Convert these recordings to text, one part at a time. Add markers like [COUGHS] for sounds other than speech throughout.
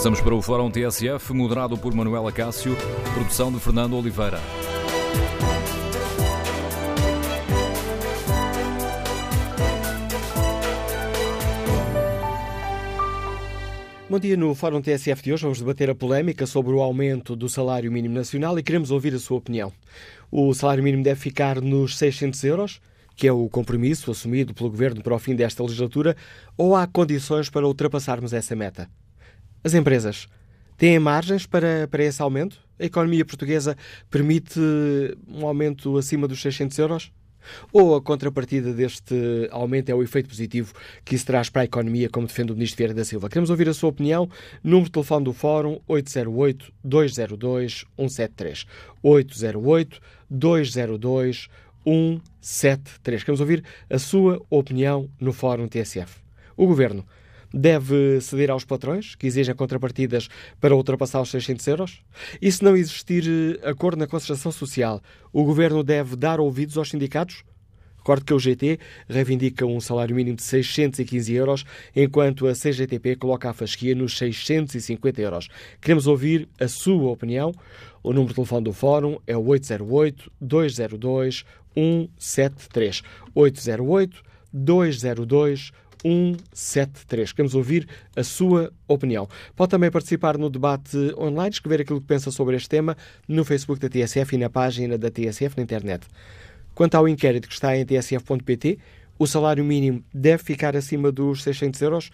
Avançamos para o Fórum TSF, moderado por Manuela Cássio, produção de Fernando Oliveira. Bom dia. No Fórum TSF de hoje vamos debater a polémica sobre o aumento do salário mínimo nacional e queremos ouvir a sua opinião. O salário mínimo deve ficar nos 600 euros, que é o compromisso assumido pelo Governo para o fim desta legislatura, ou há condições para ultrapassarmos essa meta? As empresas têm margens para, para esse aumento? A economia portuguesa permite um aumento acima dos 600 euros? Ou a contrapartida deste aumento é o efeito positivo que isso traz para a economia, como defende o Ministro Vieira da Silva? Queremos ouvir a sua opinião. Número de telefone do Fórum 808-202-173. 808-202-173. Queremos ouvir a sua opinião no Fórum TSF. O Governo deve ceder aos patrões, que exigem contrapartidas para ultrapassar os 600 euros? E se não existir eh, acordo na concertação social, o Governo deve dar ouvidos aos sindicatos? Recordo que o GT reivindica um salário mínimo de 615 euros, enquanto a CGTP coloca a fasquia nos 650 euros. Queremos ouvir a sua opinião. O número de telefone do Fórum é o 808-202-173. 808-202-173. 173. Queremos ouvir a sua opinião. Pode também participar no debate online, escrever aquilo que pensa sobre este tema no Facebook da TSF e na página da TSF na internet. Quanto ao inquérito que está em tsf.pt, o salário mínimo deve ficar acima dos 600 euros.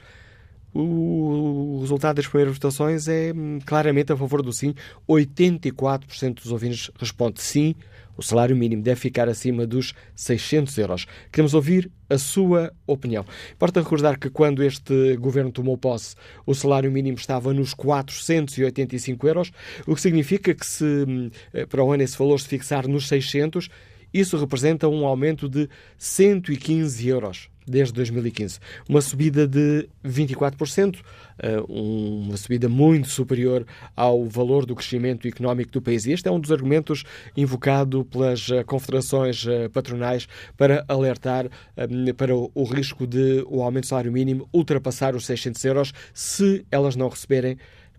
O resultado das primeiras votações é hum, claramente a favor do sim. 84% dos ouvintes responde sim. O salário mínimo deve ficar acima dos 600 euros. Queremos ouvir a sua opinião. Importa recordar que quando este governo tomou posse, o salário mínimo estava nos 485 euros, o que significa que se hum, para o ano esse valor se fixar nos 600, isso representa um aumento de 115 euros desde 2015. Uma subida de 24%, eh, uma subida muito superior ao valor do crescimento económico do país. E este é um dos argumentos invocado pelas eh, confederações eh, patronais para alertar para o risco de o aumento do salário mínimo ultrapassar os 600 euros se elas não receberem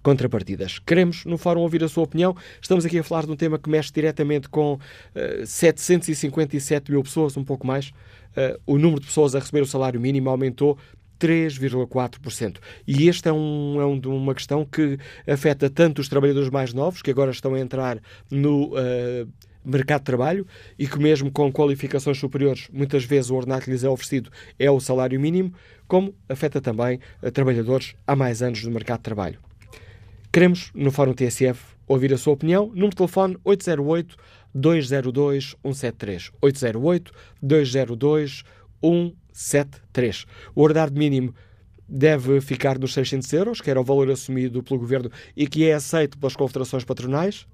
contrapartidas. Queremos, no Fórum, ouvir a sua opinião. Estamos aqui a falar de um tema que mexe diretamente com uh, 757 mil pessoas, um pouco mais. Uh, o número de pessoas a receber o salário mínimo aumentou 3,4%. E esta é, um, é um, uma questão que afeta tanto os trabalhadores mais novos, que agora estão a entrar no uh, mercado de trabalho e que, mesmo com qualificações superiores, muitas vezes o ordenado que lhes é oferecido é o salário mínimo, como afeta também uh, trabalhadores há mais anos no mercado de trabalho. Queremos, no Fórum TSF, ouvir a sua opinião. Número de telefone 808 202 173. 808 202 173. O ordenado mínimo deve ficar nos 600 euros, que era o valor assumido pelo Governo e que é aceito pelas confederações patronais,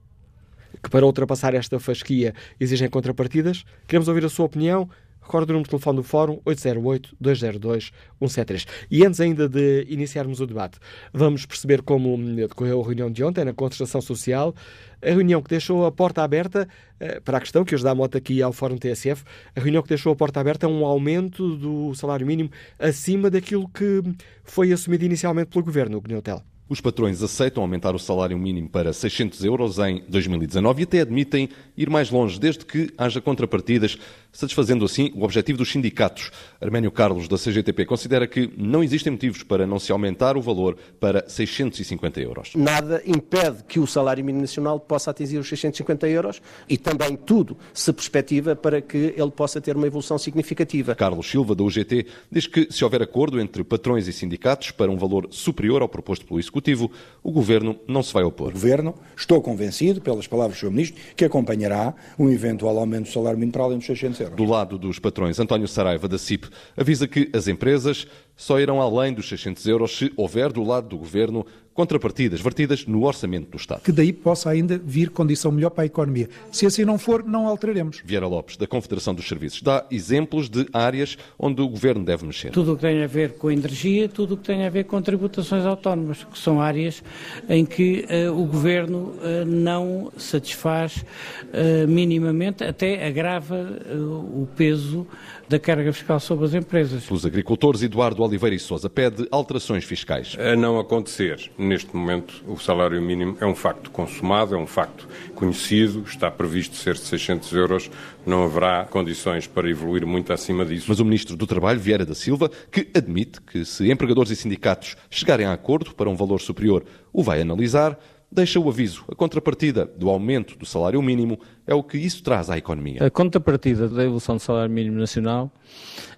que para ultrapassar esta fasquia exigem contrapartidas. Queremos ouvir a sua opinião. Recordo o número de telefone do Fórum 808-202-173. E antes ainda de iniciarmos o debate, vamos perceber como decorreu a reunião de ontem na Concertação Social, a reunião que deixou a porta aberta eh, para a questão que hoje dá moto aqui ao Fórum TSF, a reunião que deixou a porta aberta a um aumento do salário mínimo acima daquilo que foi assumido inicialmente pelo Governo, o Gneutel. Os patrões aceitam aumentar o salário mínimo para 600 euros em 2019 e até admitem ir mais longe, desde que haja contrapartidas, satisfazendo assim o objetivo dos sindicatos. Arménio Carlos, da CGTP, considera que não existem motivos para não se aumentar o valor para 650 euros. Nada impede que o salário mínimo nacional possa atingir os 650 euros e também tudo se perspectiva para que ele possa ter uma evolução significativa. Carlos Silva, da UGT, diz que se houver acordo entre patrões e sindicatos para um valor superior ao proposto pelo Executivo, o Governo não se vai opor. O Governo, estou convencido, pelas palavras do Sr. Ministro, que acompanhará um eventual aumento do salário mínimo para além dos 600 euros. Do lado dos patrões, António Saraiva, da CIP, avisa que as empresas só irão além dos 600 euros se houver do lado do Governo contrapartidas vertidas no orçamento do Estado. Que daí possa ainda vir condição melhor para a economia. Se assim não for, não alteraremos. Vieira Lopes, da Confederação dos Serviços, dá exemplos de áreas onde o Governo deve mexer. Tudo o que tem a ver com energia, tudo o que tem a ver com tributações autónomas, que são áreas em que uh, o Governo uh, não satisfaz uh, minimamente, até agrava o peso da carga fiscal sobre as empresas. Pelos agricultores, Eduardo Oliveira e Sousa pede alterações fiscais. A não acontecer. Neste momento, o salário mínimo é um facto consumado, é um facto conhecido, está previsto ser de 600 euros, não haverá condições para evoluir muito acima disso. Mas o Ministro do Trabalho, Vieira da Silva, que admite que se empregadores e sindicatos chegarem a acordo para um valor superior, o vai analisar, deixa o aviso. A contrapartida do aumento do salário mínimo é o que isso traz à economia. A contrapartida da evolução do salário mínimo nacional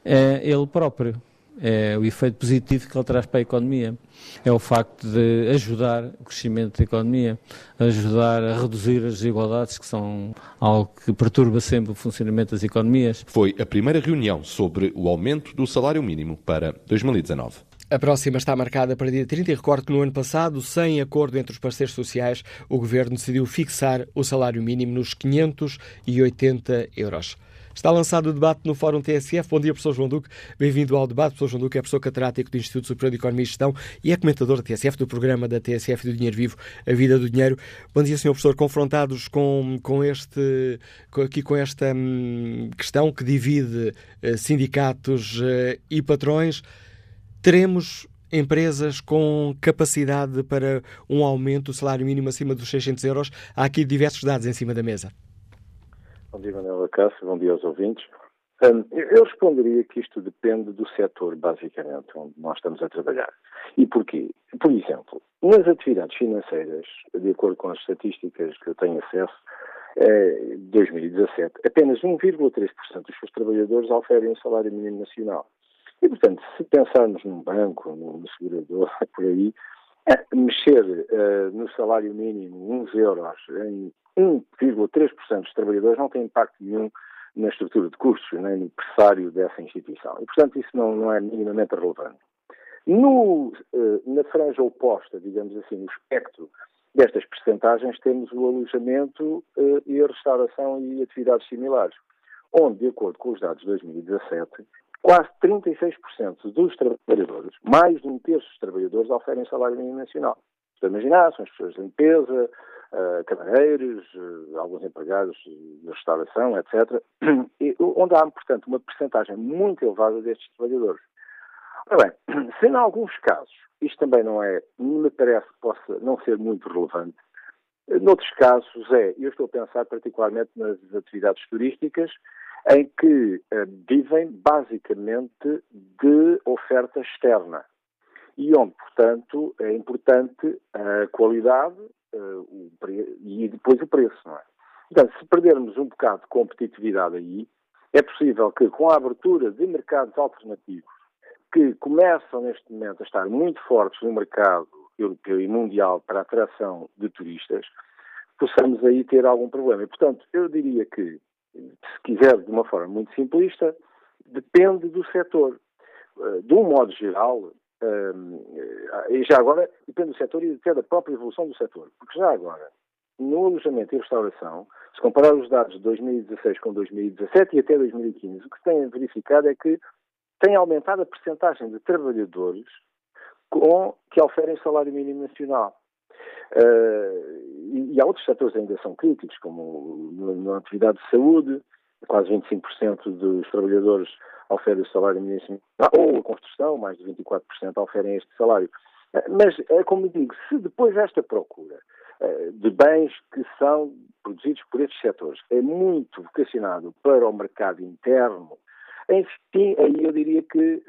é ele próprio. É o efeito positivo que ele traz para a economia. É o facto de ajudar o crescimento da economia, ajudar a reduzir as desigualdades, que são algo que perturba sempre o funcionamento das economias. Foi a primeira reunião sobre o aumento do salário mínimo para 2019. A próxima está marcada para dia 30 e recordo que no ano passado, sem acordo entre os parceiros sociais, o Governo decidiu fixar o salário mínimo nos 580 euros. Está lançado o debate no Fórum TSF. Bom dia, professor João Duque. Bem-vindo ao debate. Professor João Duque é professor catedrático do Instituto Superior de Economia e Gestão e é comentador da TSF, do programa da TSF do Dinheiro Vivo, A Vida do Dinheiro. Bom dia, senhor professor. Confrontados com, com, este, aqui com esta hum, questão que divide eh, sindicatos eh, e patrões, teremos empresas com capacidade para um aumento do salário mínimo acima dos 600 euros. Há aqui diversos dados em cima da mesa. Bom dia, Manuela Cássio. Bom dia aos ouvintes. Um, eu responderia que isto depende do setor, basicamente, onde nós estamos a trabalhar. E porquê? Por exemplo, nas atividades financeiras, de acordo com as estatísticas que eu tenho acesso, eh, 2017, apenas 1,3% dos seus trabalhadores oferem um salário mínimo nacional. E, portanto, se pensarmos num banco, num segurador, [LAUGHS] por aí, é mexer uh, no salário mínimo uns euros em 1,3% dos trabalhadores não tem impacto nenhum na estrutura de custos, nem no pressário dessa instituição. E, portanto, isso não, não é minimamente relevante. No, uh, na franja oposta, digamos assim, no espectro destas percentagens, temos o alojamento uh, e a restauração e atividades similares, onde, de acordo com os dados de 2017, quase 36% dos trabalhadores, mais de um terço dos trabalhadores, oferem salário mínimo nacional. A imaginar, são as pessoas de limpeza, uh, camareiros, uh, alguns empregados de restauração, etc., [CLEARS THROAT] e, onde há, portanto, uma percentagem muito elevada destes trabalhadores. Ora bem, [CLEARS THROAT] se em alguns casos isto também não é, me parece que possa não ser muito relevante, noutros casos é, eu estou a pensar particularmente nas atividades turísticas, em que uh, vivem basicamente de oferta externa e onde, portanto, é importante a qualidade uh, e depois o preço, não é? Portanto, se perdermos um bocado de competitividade aí, é possível que com a abertura de mercados alternativos que começam neste momento a estar muito fortes no mercado europeu e mundial para atração de turistas, possamos aí ter algum problema. E, portanto, eu diria que se quiser de uma forma muito simplista, depende do setor. Eh, de um modo geral, e já agora depende do setor e até da própria evolução do setor. Porque já agora, no alojamento e restauração, se comparar os dados de 2016 com 2017 e até 2015, o que se tem verificado é que tem aumentado a percentagem de trabalhadores com, que oferem salário mínimo nacional. Uh, e, e, há outros setores ainda são críticos, como na atividade de saúde, quase 25% dos trabalhadores oferem o salário mínimo, ou a construção, mais de 24% oferem este salário. Uh, mas, é como digo, se depois desta procura de bens que são produzidos por estes setores é muito vocacionado para o mercado interno, enfim, aí eu diria que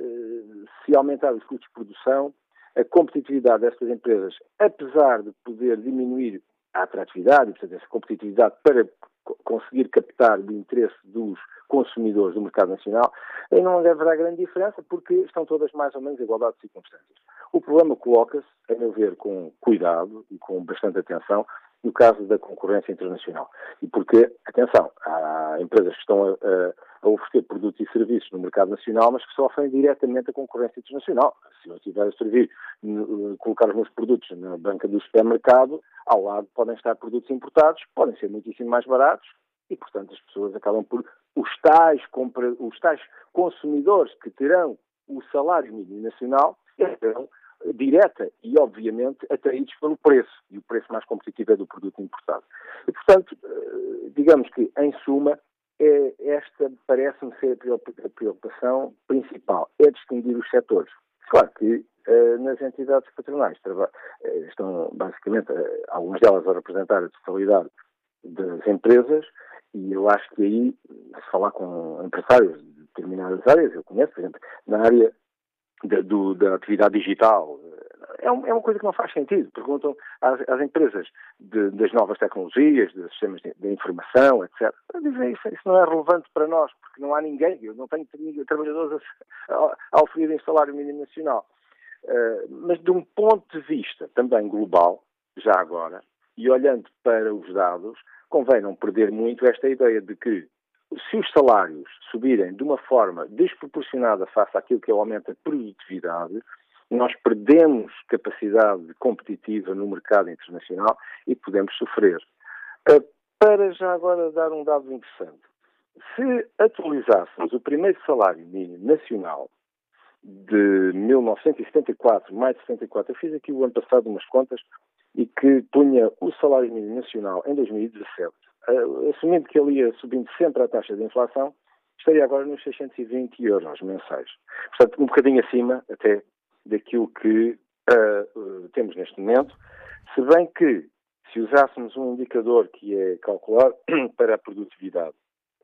se aumentar os custos de produção, a competitividade destas empresas, apesar de poder diminuir a atratividade, portanto, essa competitividade para conseguir captar o interesse dos consumidores do mercado nacional, aí não haverá grande diferença porque estão todas mais ou menos em igualdade de circunstâncias. O problema coloca-se, a meu ver, com cuidado e com bastante atenção, no caso da concorrência internacional. E porque, atenção, há empresas que estão a, a, a, oferecer produtos e serviços no mercado nacional, mas que sofrem diretamente a concorrência internacional. Se eu estiver a servir, colocar os meus produtos na banca do supermercado, ao lado podem estar produtos importados, podem ser muitíssimo mais baratos, e, portanto, as pessoas acabam por. Os tais, compra, os tais consumidores que terão o salário mínimo nacional terão direta e, obviamente, atraídos pelo preço, e o preço mais competitivo é do produto importado. E, portanto, eh, digamos que, em suma, é, esta parece-me ser a preocupação principal, é distinguir os setores. Claro que uh, nas entidades patronais uh, estão basicamente uh, algumas delas a representar a totalidade das empresas e eu acho que aí, se falar com empresários de determinadas áreas, eu conheço, por exemplo, na área da, do, da atividade digital, é, um, é, uma coisa que não faz sentido. Perguntam às, às empresas de, das novas tecnologias, dos sistemas de, informação, etc. Dizem isso, isso não é relevante para nós, porque não há ninguém, eu não tenho trabalhadores a, a, a oferirem salário mínimo nacional. Uh, mas de um ponto de vista também global, já agora, e olhando para os dados, convém não perder muito esta ideia de que se os salários subirem de uma forma desproporcionada face àquilo que é o aumento da produtividade, nós perdemos capacidade competitiva no mercado internacional e podemos sofrer. Ah, para já agora dar um dado interessante, se atualizássemos o primeiro salário mínimo nacional de 1974, mais de 74, eu fiz aqui o ano passado umas contas e que punha o salário mínimo nacional em 2017, uh, assumindo que ele ia subindo sempre a taxa de inflação, estaria agora nos 620 euros mensais. Portanto, um bocadinho acima até daquilo que uh, temos neste momento, se bem que se usássemos um indicador que é calcular [CLEARS THROAT] para a produtividade,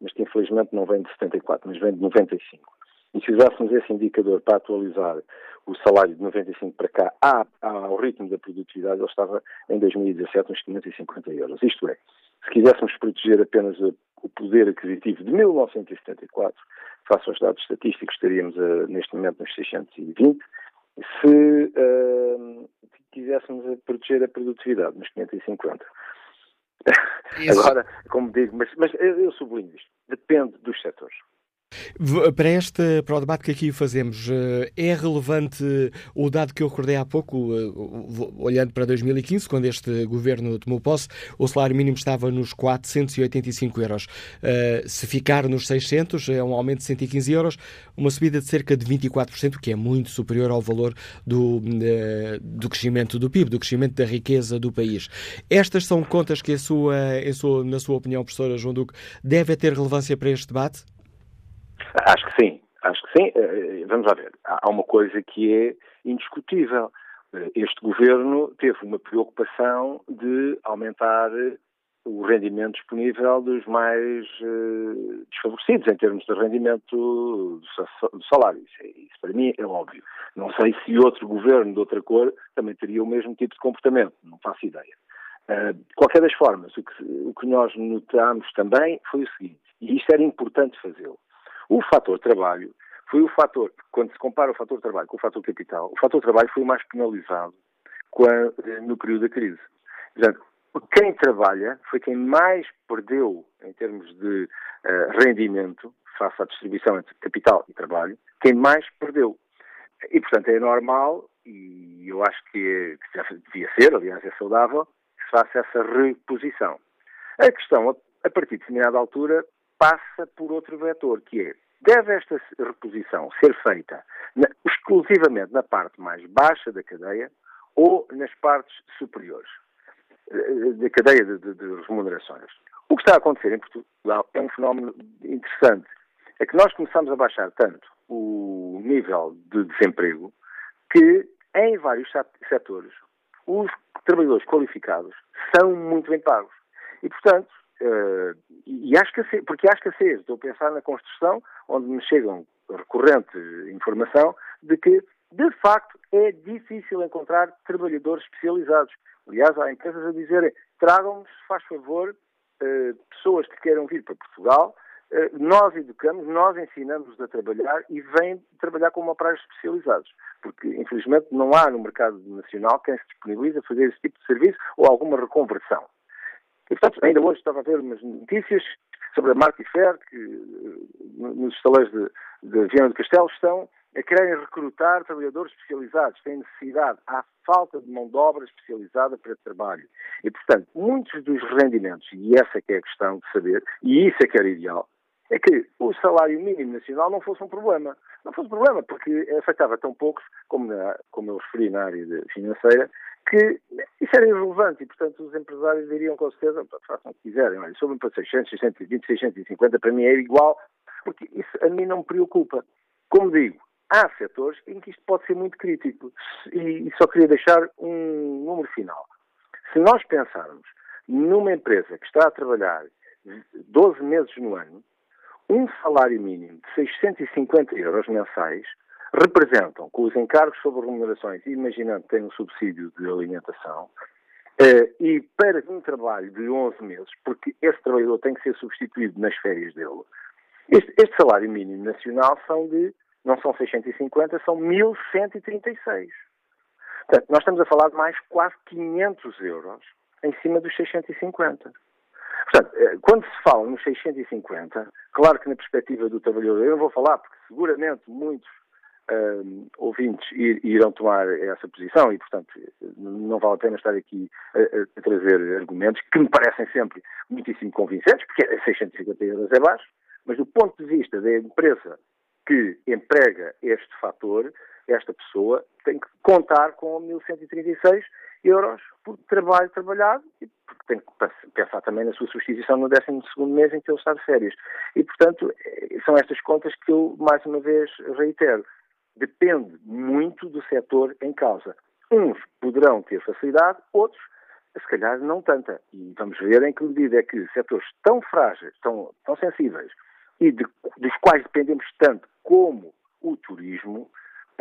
mas que infelizmente não vem de 74, mas vem de 95, e se usássemos esse indicador para atualizar o salário de 95 para cá ao ritmo da produtividade, ele estava em 2017 uns 550 euros. Isto é, se quiséssemos proteger apenas o poder aquisitivo de 1974, face aos dados estatísticos, estaríamos a, neste momento nos 620. Se uh, quiséssemos proteger a produtividade, nos 550. Agora, como digo, mas, mas eu sublinho isto, depende dos setores. Para este para o debate que aqui fazemos, eh, é relevante o dado que eu recordei há pouco, eh, olhando para 2015, quando este governo tomou posse, o salário mínimo estava nos 485 euros. Eh, se ficar nos 600, é um aumento de 115 euros, uma subida de cerca de 24%, que é muito superior ao valor do, do crescimento do PIB, do crescimento da riqueza do país. Estas são contas que, a sua, sua, na sua opinião, professora João Duque, devem ter relevância para este debate? Acho que sim, acho que sim. Eh, vamos lá ver. Há uma coisa que é indiscutível. Eh, este governo teve uma preocupação de aumentar o rendimento disponível dos mais desfavorecidos em termos de rendimento do salário. Isso, é, isso, para mim é óbvio. Não sei se outro governo de outra cor também teria o mesmo tipo de comportamento, não faço ideia. De qualquer das formas, o que, o que nós notamos também foi o seguinte, e isto era importante fazê-lo. O fator trabalho foi o fator, quando se compara o fator trabalho com o fator capital, o fator trabalho foi o mais penalizado no período da crise. Portanto, quem trabalha foi quem mais perdeu em termos de uh, rendimento face à distribuição entre capital e trabalho, quem mais perdeu. E, portanto, é normal, e eu acho que, é, que já devia ser, aliás, é saudável, que se faça essa reposição. A questão, a partir de determinada altura, passa por outro vetor, que é, deve esta reposição ser feita na, exclusivamente na parte mais baixa da cadeia ou nas partes superiores eh, da cadeia de, de, de remunerações. O que está a acontecer em Portugal é um fenómeno interessante. É que nós começamos a baixar tanto o nível de desemprego que em vários setores os trabalhadores qualificados são muito bem pagos. E, portanto, Uh, e há escassez, porque há escassez. Estou a pensar na construção, onde me chegam recorrente informação de que, de facto, é difícil encontrar trabalhadores especializados. Aliás, há empresas a dizerem: tragam-nos, faz favor, uh, pessoas que queiram vir para Portugal. Uh, nós educamos, nós ensinamos a trabalhar e vêm trabalhar como operários especializados. Porque, infelizmente, não há no mercado nacional quem se disponibilize a fazer esse tipo de serviço ou alguma reconversão. E, portanto, ainda hoje estava a ver umas notícias sobre a Marque Fer, que eh, nos estaleiros de, de Viana do Castelo estão a quererem recrutar trabalhadores especializados, têm necessidade, há falta de mão de obra especializada para trabalho. E, portanto, muitos dos rendimentos, e essa é que é a questão de saber, e isso é que era ideal, é que o salário mínimo nacional não fosse um problema. Não fosse um problema, porque afetava tão poucos, como, na, como eu referi na área financeira, que isso era irrelevante e, portanto, os empresários diriam com certeza, façam o que quiserem, sobre para 600, 620, 650, para mim é igual, porque isso a mim não me preocupa. Como digo, há setores em que isto pode ser muito crítico e só queria deixar um número final. Se nós pensarmos numa empresa que está a trabalhar 12 meses no ano, um salário mínimo de 650 euros mensais representam, com os encargos sobre remunerações, imaginando que tem um subsídio de alimentação, eh, e para um trabalho de 11 meses, porque esse trabalhador tem que ser substituído nas férias dele, este, este salário mínimo nacional são de, não são 650, são 1136. Portanto, nós estamos a falar de mais quase 500 euros em cima dos 650. Portanto, eh, quando se fala nos 650, claro que na perspectiva do trabalhador, eu vou falar porque seguramente muitos uh, ouvintes irão tomar essa posição e, portanto, não vale a pena estar aqui a, a, trazer argumentos que me parecem sempre muitíssimo convincentes, porque 650 euros é baixo, mas do ponto de vista da empresa que emprega este fator, esta pessoa tem que contar com 1136 euros por trabalho trabalhado e porque tem que pensar também na sua substituição no 12 mês em que ele está de férias. E, portanto, eh, são estas contas que eu, mais uma vez, reitero depende muito do setor em causa. Uns poderão ter facilidade, outros, se calhar, não tanta. E vamos ver em que medida é que setores tão frágeis, tão, tão sensíveis, e de, dos quais dependemos tanto como o turismo,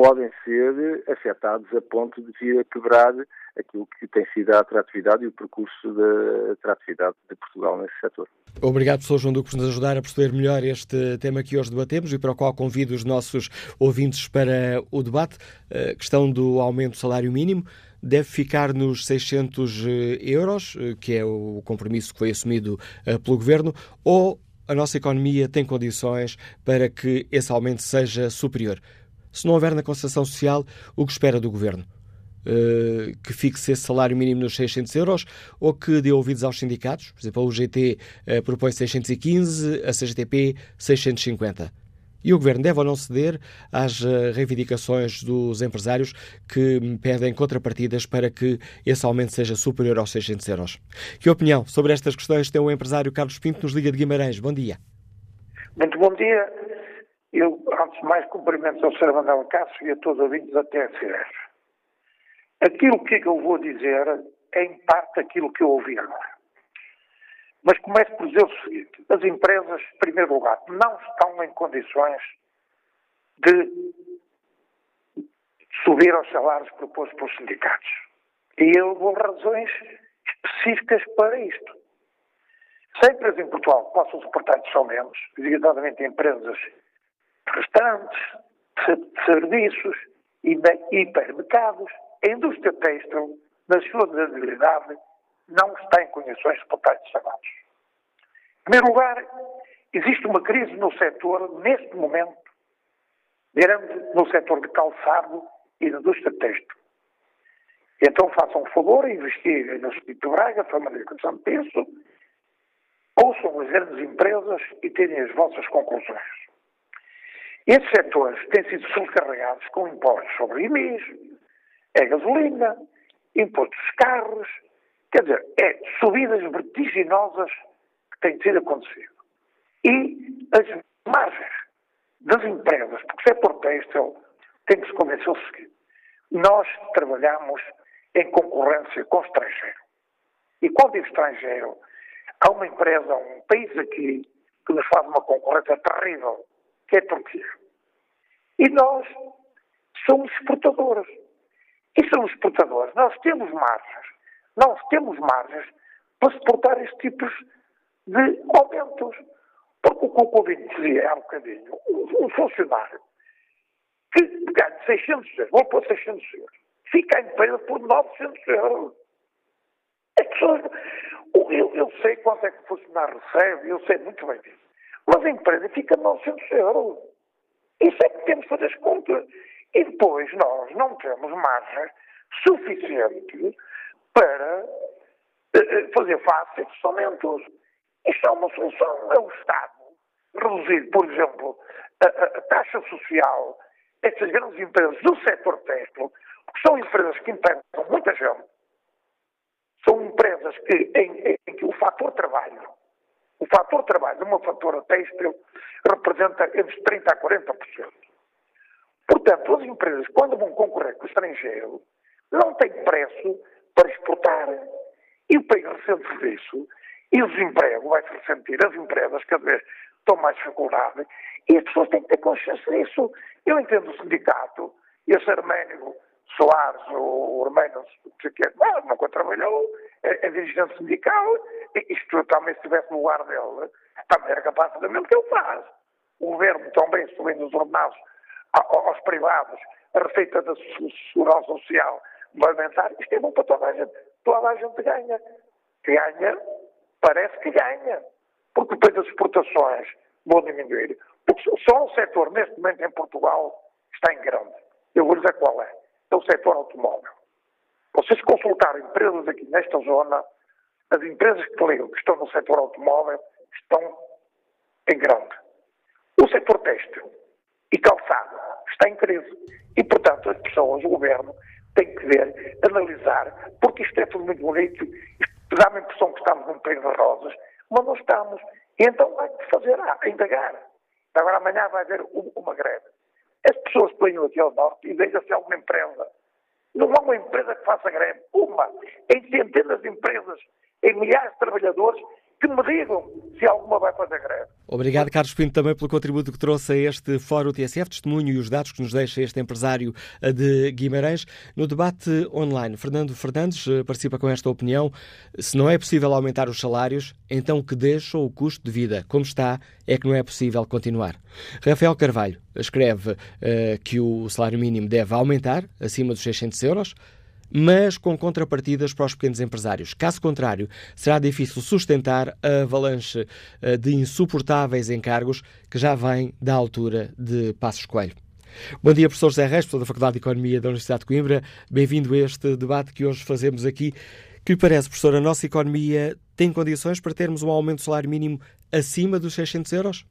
podem ser afetados a ponto de vir a quebrar aquilo que tem sido a atratividade e o percurso da atratividade de Portugal nesse setor. Obrigado, professor João Duque, por nos ajudar a perceber melhor este tema que hoje debatemos e para o qual convido os nossos ouvintes para o debate. A questão do aumento do salário mínimo deve ficar nos 600 eh, euros, eh, que é o compromisso que foi assumido eh, pelo Governo, ou a nossa economia tem condições para que esse aumento seja superior? Se não houver na concertação social, o que espera do Governo? Uh, que fixe esse salário mínimo nos 600 euros ou que dê ouvidos aos sindicatos? Por exemplo, a UGT uh, propõe 615, a CGTP 650. E o Governo deve ou não ceder às uh, reivindicações dos empresários que pedem contrapartidas para que esse aumento seja superior aos 600 euros? Que opinião sobre estas questões tem o empresário Carlos Pinto nos Liga de Guimarães? Bom dia. Muito bom dia. Eu, antes de mais, cumprimento ao Sr. Manuel Cássio e a todos os ouvintes da TSF. Aquilo que eu vou dizer é, em parte, aquilo que eu ouvi agora. Mas começo por dizer o seguinte: as empresas, em primeiro lugar, não estão em condições de subir aos salários propostos pelos sindicatos. E eu vou razões específicas para isto. Se a empresa em Portugal possam suportar menos, designadamente empresas restaurantes, serviços, hipermercados, a indústria têxtil, na sua durabilidade, não está em condições de estes salários. Em primeiro lugar, existe uma crise no setor, neste momento, grande no setor de calçado e da indústria têxtil. Então façam um favor, investiguem no de Braga, Fama de Penso, ouçam as grandes empresas e tenham as vossas conclusões. Esses setores têm sido sobrecarregados com impostos sobre IMIs, é gasolina, impostos dos carros, quer dizer, é subidas vertiginosas que têm sido acontecido. E as margens das empresas, porque se é por têxtil, tem que se convencer o seguinte. Nós trabalhamos em concorrência com o estrangeiro. E quando digo estrangeiro, há uma empresa, um país aqui, que nos faz uma concorrência terrível que é Turquia. E nós somos exportadores. E somos exportadores. Nós temos margens. Nós temos margens para suportar estes tipos de aumentos. Porque o que o Covid dizia há um bocadinho, um funcionário que ganha 600 euros, vou pôr 600 euros, fica a empresa por 900 euros. As pessoas, eu, eu sei quanto é que o funcionário recebe, eu sei muito bem disso. Mas a empresa fica 900 euros. Isso é que temos que fazer as contas. E depois nós não temos margem suficiente para uh, fazer face a estes aumentos. Isto é uma solução. É o Estado reduzir, por exemplo, a, a, a taxa social estas grandes empresas do setor têxtil, porque são empresas que empregam muita gente, são empresas que, em, em que o fator trabalho, o fator trabalho uma fatura têxtil representa entre 30% a 40%. Portanto, as empresas, quando vão concorrer com o estrangeiro, não têm preço para exportar. E o país ressente disso, e o desemprego vai-se ressentir, as empresas cada vez estão mais dificuldade, e as pessoas têm que ter consciência disso. Eu entendo o sindicato, esse Arménio Soares, o o quê, não, nunca trabalhou, é, é dirigente sindical, isto também se estivesse no lugar dele, também era capaz de fazer o que ele faz. O governo também subindo os ordenados aos privados, a receita da segurança social alimentar, isto é bom para toda a gente. Toda a gente ganha. Ganha, parece que ganha. Porque depois as exportações vão diminuir. Porque só um setor, neste momento em Portugal, está em grande. Eu vou dizer qual é. É o setor automóvel. Vocês consultarem empresas aqui nesta zona, as empresas que ligam, que estão no setor automóvel, estão em grande. O setor têxtil e calçado está em crise. E, portanto, as pessoas, o governo, tem que ver, analisar, porque isto é tudo muito bonito, dá-me a impressão que estamos num país de rosas, mas não estamos. E então vai fazer, ah, indagar. Agora amanhã vai haver uma greve. As pessoas que venham aqui ao norte e deixam-se alguma empresa. Não há uma empresa que faça greve. Uma. Em centenas de empresas, em milhares de trabalhadores que me digam se alguma vai fazer greve. Obrigado, Carlos Pinto, também pelo contributo que trouxe a este Fórum TSF, testemunho e os dados que nos deixa este empresário de Guimarães. No debate online, Fernando Fernandes eh, participa com esta opinião. Se não é possível aumentar os salários, então que deixa o custo de vida como está, é que não é possível continuar. Rafael Carvalho escreve uh, que o salário mínimo deve aumentar acima dos 600 euros mas com contrapartidas para os pequenos empresários. Caso contrário, será difícil sustentar a avalanche eh, de insuportáveis encargos que já vem da altura de Passos Coelho. Bom dia, professor José professor da Faculdade de Economia da Universidade de Coimbra. Bem-vindo a este debate que hoje fazemos aqui. Que lhe parece, professor, a nossa economia tem condições para termos um aumento do salário mínimo acima dos 600 euros?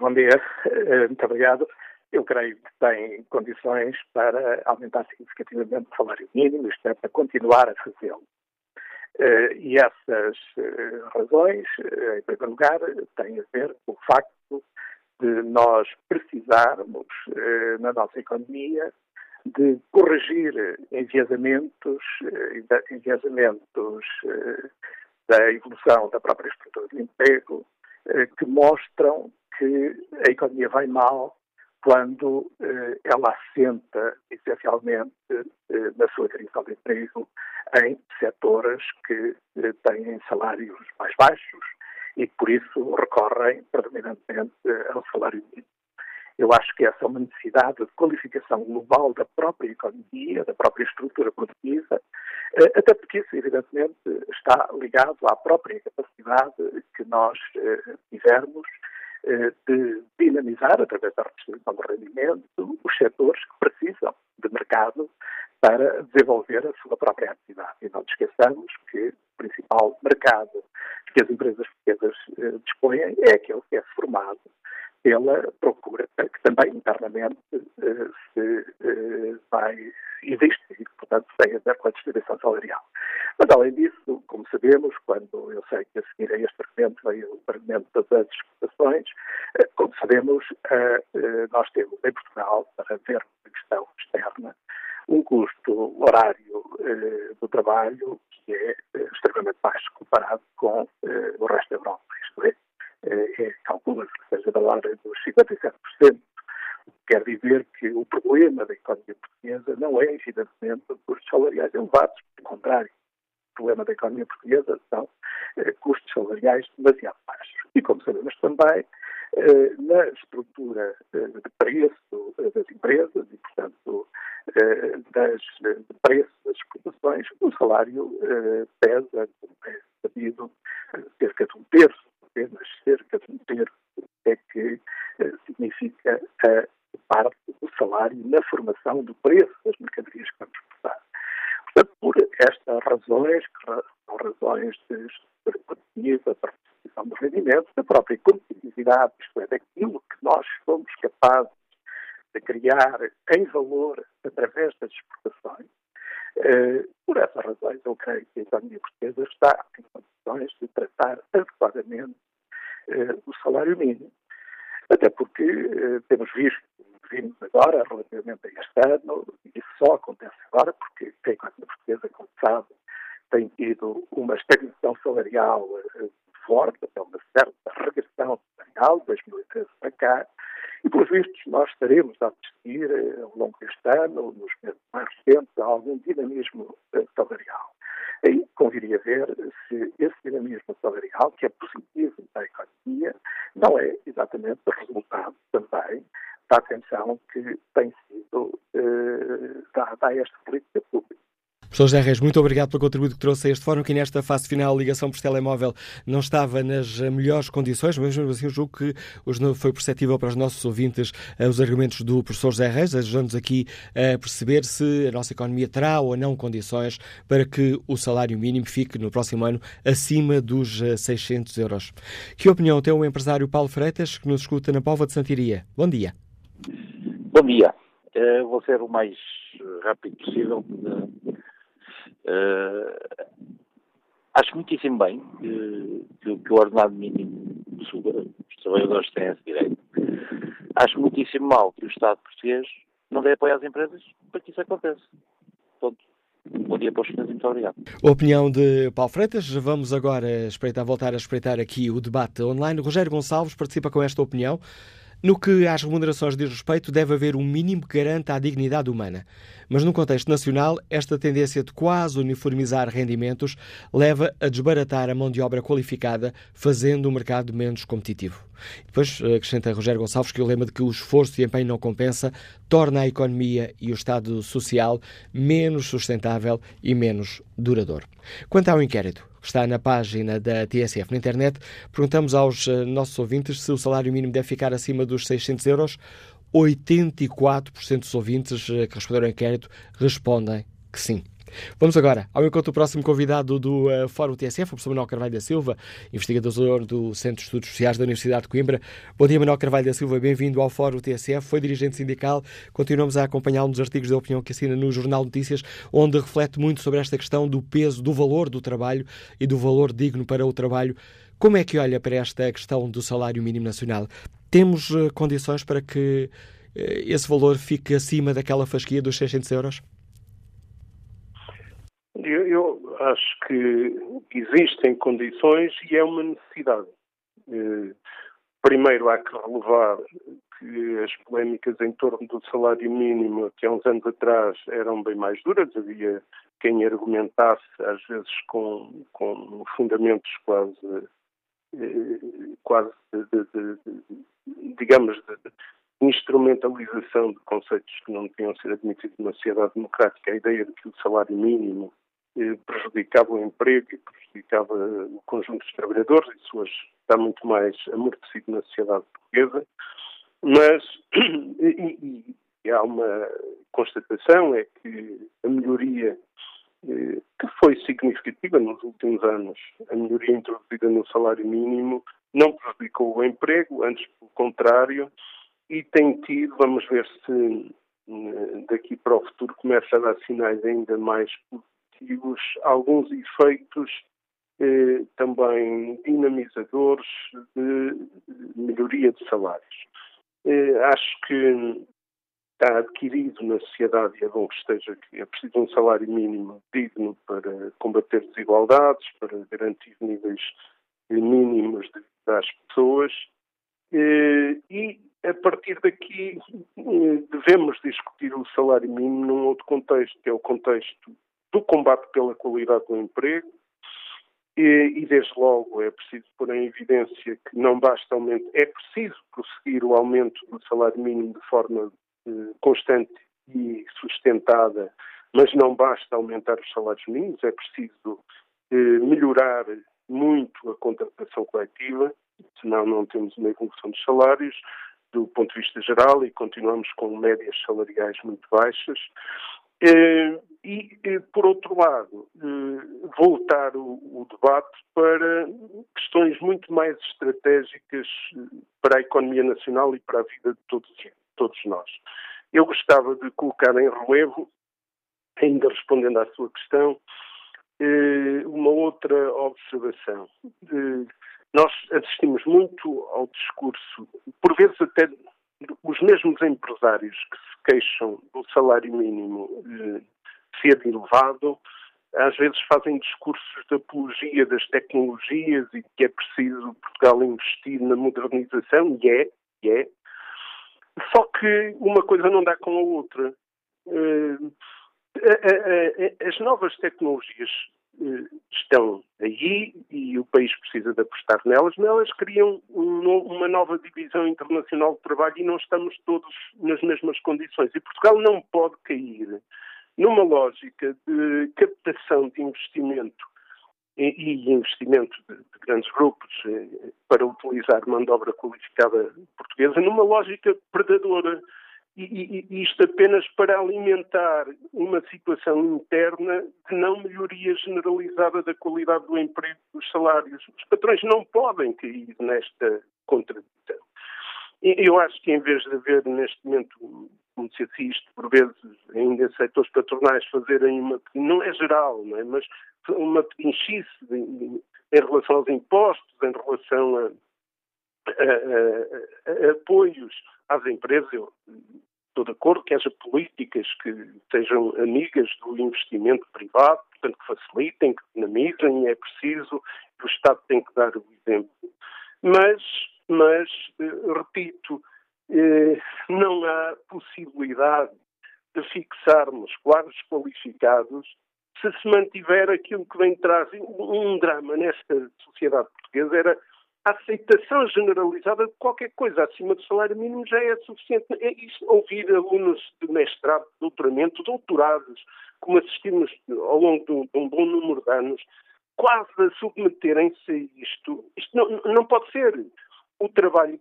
Bom dia, eh, muito obrigado eu creio que tem condições para aumentar significativamente o salário mínimo, isto é, para continuar a fazê-lo. Uh, e essas uh, razões, uh, em primeiro lugar, têm a ver com o facto de nós precisarmos, na nossa economia, de corrigir enviesamentos, enviesamentos da evolução da própria estrutura de emprego, que mostram que a economia vai mal quando eh, ela assenta essencialmente eh, na sua criação de emprego em setores que eh, têm salários mais baixos e por isso recorrem predominantemente eh, ao salário mínimo. Eu acho que essa é uma necessidade de qualificação global da própria economia, da própria estrutura produtiva, eh, até porque isso, evidentemente, está ligado à própria capacidade que nós eh, tivermos de dinamizar, através da redistribuição do rendimento, os setores que precisam de mercado para desenvolver a sua própria atividade. E não nos esqueçamos que o principal mercado que as empresas portuguesas eh, dispõem é aquele que é formado pela procura, que também internamente eh, se eh, vai, existe e, portanto, tem a ver com a distribuição salarial. Mas, além disso, como sabemos, quando eu sei que a seguir a este argumento veio o argumento das exportações, eh, como sabemos, nós temos em Portugal, para ver a questão externa, um custo horário do trabalho que é extremamente baixo comparado com o resto da Europa. Isto é, é, calcula-se que seja da ordem dos 57%, o que quer dizer que o problema da economia portuguesa não é, evidentemente, custos salariais elevados, pelo contrário. O problema da economia portuguesa são eh, custos salariais demasiado baixos. E, como sabemos também, eh, na estrutura eh, de preço das empresas e, portanto, das, de preço das exportações, o salário pesa, como é sabido, cerca de um terço apenas cerca de um terço é que eh, significa a parte do salário na formação do preço das mercadorias que vamos exportar. Portanto, por estas razões, que são razões de da participação do rendimento, da própria competitividade isto é, daquilo que nós somos capazes de criar em valor através das exportações. Uh, por essas razões, eu creio que a economia portuguesa está em condições de tratar adequadamente uh, o salário mínimo. Até porque uh, temos visto, vimos agora, relativamente a este ano, e isso só acontece agora porque a economia portuguesa, como sabe, tem tido uma estagnação salarial forte, até uma certa regressão salarial, de 2013 para cá, e, pelos vistos, nós estaremos a assistir eh, ao longo deste ano, nos meses mais recentes, a algum dinamismo eh, salarial. Aí conviria ver se esse dinamismo salarial, que é positivo para a economia, não é exatamente resultado também da atenção que tem sido eh, dada a esta política pública. Professor José Reis, muito obrigado pelo contributo que trouxe a este fórum, que nesta fase final a ligação por telemóvel não estava nas melhores condições, mas mesmo assim eu julgo que hoje foi perceptível para os nossos ouvintes eh, os argumentos do professor José Reis, ajudando-nos aqui a perceber se a nossa economia terá ou não condições para que o salário mínimo fique no próximo ano acima dos 600 eh, euros. Que opinião tem o empresário Paulo Freitas, que nos escuta na Póvoa de Santiria? Bom dia. Bom dia. Uh, vou ser o mais rápido possível. Uh, acho muitíssimo bem que, que, que, o ordenado mínimo suba, os trabalhadores têm esse direito. Acho muitíssimo mal que o Estado português não dê apoio às empresas para que isso aconteça. Ponto. Bom dia para os senhores, muito obrigado. Opinião de Paulo Freitas. Vamos agora espreitar, voltar a espreitar aqui o debate online. Rogério Gonçalves participa com esta opinião. No que às remunerações diz respeito, deve haver um mínimo que garanta a dignidade humana. Mas no contexto nacional, esta tendência de quase uniformizar rendimentos leva a desbaratar a mão de obra qualificada, fazendo o mercado menos competitivo. Depois acrescenta Rogério Gonçalves que o lema de que o esforço e empenho não compensa torna a economia e o Estado social menos sustentável e menos duradouro. Quanto ao inquérito, está na página da TSF na internet. Perguntamos aos eh, nossos ouvintes se o salário mínimo deve ficar acima dos 600 euros. 84% dos ouvintes eh, que responderam ao inquérito respondem que sim. Vamos agora ao encontro do próximo convidado do uh, Fórum TSF, o professor Manuel Carvalho da Silva, investigador do Centro de Estudos Sociais da Universidade de Coimbra. Bom dia, Manuel Carvalho da Silva, bem-vindo ao Fórum TSF. Foi dirigente sindical, continuamos a acompanhá-lo nos artigos de opinião que assina no Jornal Notícias, onde reflete muito sobre esta questão do peso, do valor do trabalho e do valor digno para o trabalho. Como é que olha para esta questão do salário mínimo nacional? Temos uh, condições para que uh, esse valor fique acima daquela fasquia dos 600 euros? Eu, eu, acho que existem condições e é uma necessidade. Eh, primeiro, há que relevar que as polémicas em torno do salário mínimo, que há uns anos atrás eram bem mais duras, havia quem argumentasse, às vezes com, com fundamentos quase, eh, quase de, de, de, digamos, de instrumentalização de conceitos que não deviam ser admitidos numa sociedade democrática, a ideia de que o salário mínimo prejudicava o emprego e prejudicava o conjunto dos trabalhadores, isso hoje está muito mais amortecido na sociedade portuguesa, mas e, e há uma constatação, é que a melhoria eh, que foi significativa nos últimos anos, a melhoria introduzida no salário mínimo, não prejudicou o emprego, antes pelo contrário, e tem tido, vamos ver se eh, daqui para o futuro começa a dar sinais ainda mais positivos, alguns efeitos eh, também dinamizadores de melhoria de salários. Eh, acho que está adquirido na sociedade, e é bom que esteja que é preciso um salário mínimo digno para combater desigualdades, para garantir níveis mínimos de, das pessoas. Eh, e a partir daqui eh, devemos discutir o salário mínimo num outro contexto, que é o contexto do combate pela qualidade do emprego e, e, desde logo é preciso pôr em evidência que não basta aumento, é preciso prosseguir o aumento do salário mínimo de forma eh, constante e sustentada, mas não basta aumentar os salários mínimos, é preciso eh, melhorar muito a contratação coletiva, senão não temos uma evolução dos salários do ponto de vista geral e continuamos com médias salariais muito baixas e, por outro lado, eh, voltar o, debate para questões muito mais estratégicas eh, para a economia nacional e para a vida de todos, todos nós. Eu gostava de colocar em relevo, ainda respondendo à sua questão, uma outra observação. Nós assistimos muito ao discurso, por vezes até os mesmos empresários que se queixam do salário mínimo eh, ser elevado, às vezes fazem discursos de apologia das tecnologias e que é preciso Portugal investir na modernização, e é, e é. Só que uma coisa não dá com a outra. Eh, as novas tecnologias eh, estão aí e o país precisa de apostar nelas, mas elas criam uma nova divisão internacional de trabalho e não estamos todos nas mesmas condições. E Portugal não pode cair numa lógica de captação de investimento e investimento de, grandes grupos eh, para utilizar mão de obra qualificada portuguesa numa lógica predadora e, e, isto apenas para alimentar uma situação interna de não melhoria generalizada da qualidade do emprego dos salários. Os patrões não podem cair nesta contradição. Eu acho que em vez de haver neste momento, como se assiste por vezes ainda em setores patronais fazerem uma, não é geral, não é? mas uma pedinchice em relação aos impostos, em relação a, a, a, a apoios às empresas, eu estou de acordo que haja políticas que sejam amigas do investimento privado, portanto que facilitem, que dinamizem, é preciso, o Estado tem que dar o exemplo. Mas, mas eh, repito, eh, não há possibilidade de fixarmos quadros qualificados se se mantiver aquilo que vem trazer um drama nesta sociedade portuguesa era a aceitação generalizada de qualquer coisa acima do salário mínimo já é suficiente. É isto, ouvir alunos de mestrado, de doutoramento, doutorados, como assistimos ao longo de um, de um bom número de anos, quase a submeterem-se a isto. Isto não, não pode ser. O trabalho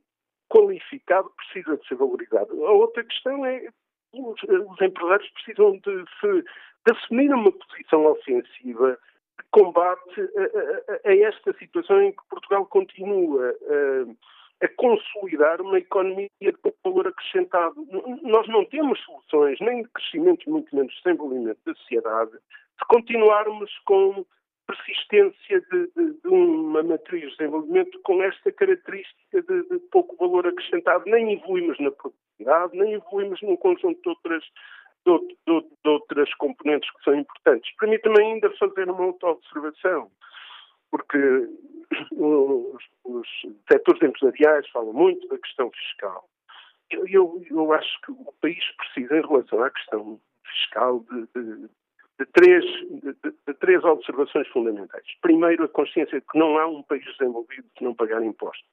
qualificado precisa de ser valorizado. A outra questão é os, os empresários precisam de, se, de assumir uma posição ofensiva combate a, a, a, esta situação em que Portugal continua a, a consolidar uma economia de valor acrescentado. Nós não temos soluções, nem de crescimento, muito menos de desenvolvimento da sociedade, se continuarmos com persistência de, de, de, uma matriz de desenvolvimento com esta característica de, de, pouco valor acrescentado. Nem evoluímos na produtividade, nem evoluímos num conjunto de outras de, de, de outras componentes que são importantes. Permita-me ainda fazer uma outra observação, porque os, os setores empresariais falam muito da questão fiscal. Eu, eu, eu, acho que o país precisa, em relação à questão fiscal, de, de, de três, de, três observações fundamentais. Primeiro, a consciência de que não há um país desenvolvido que não pagar impostos.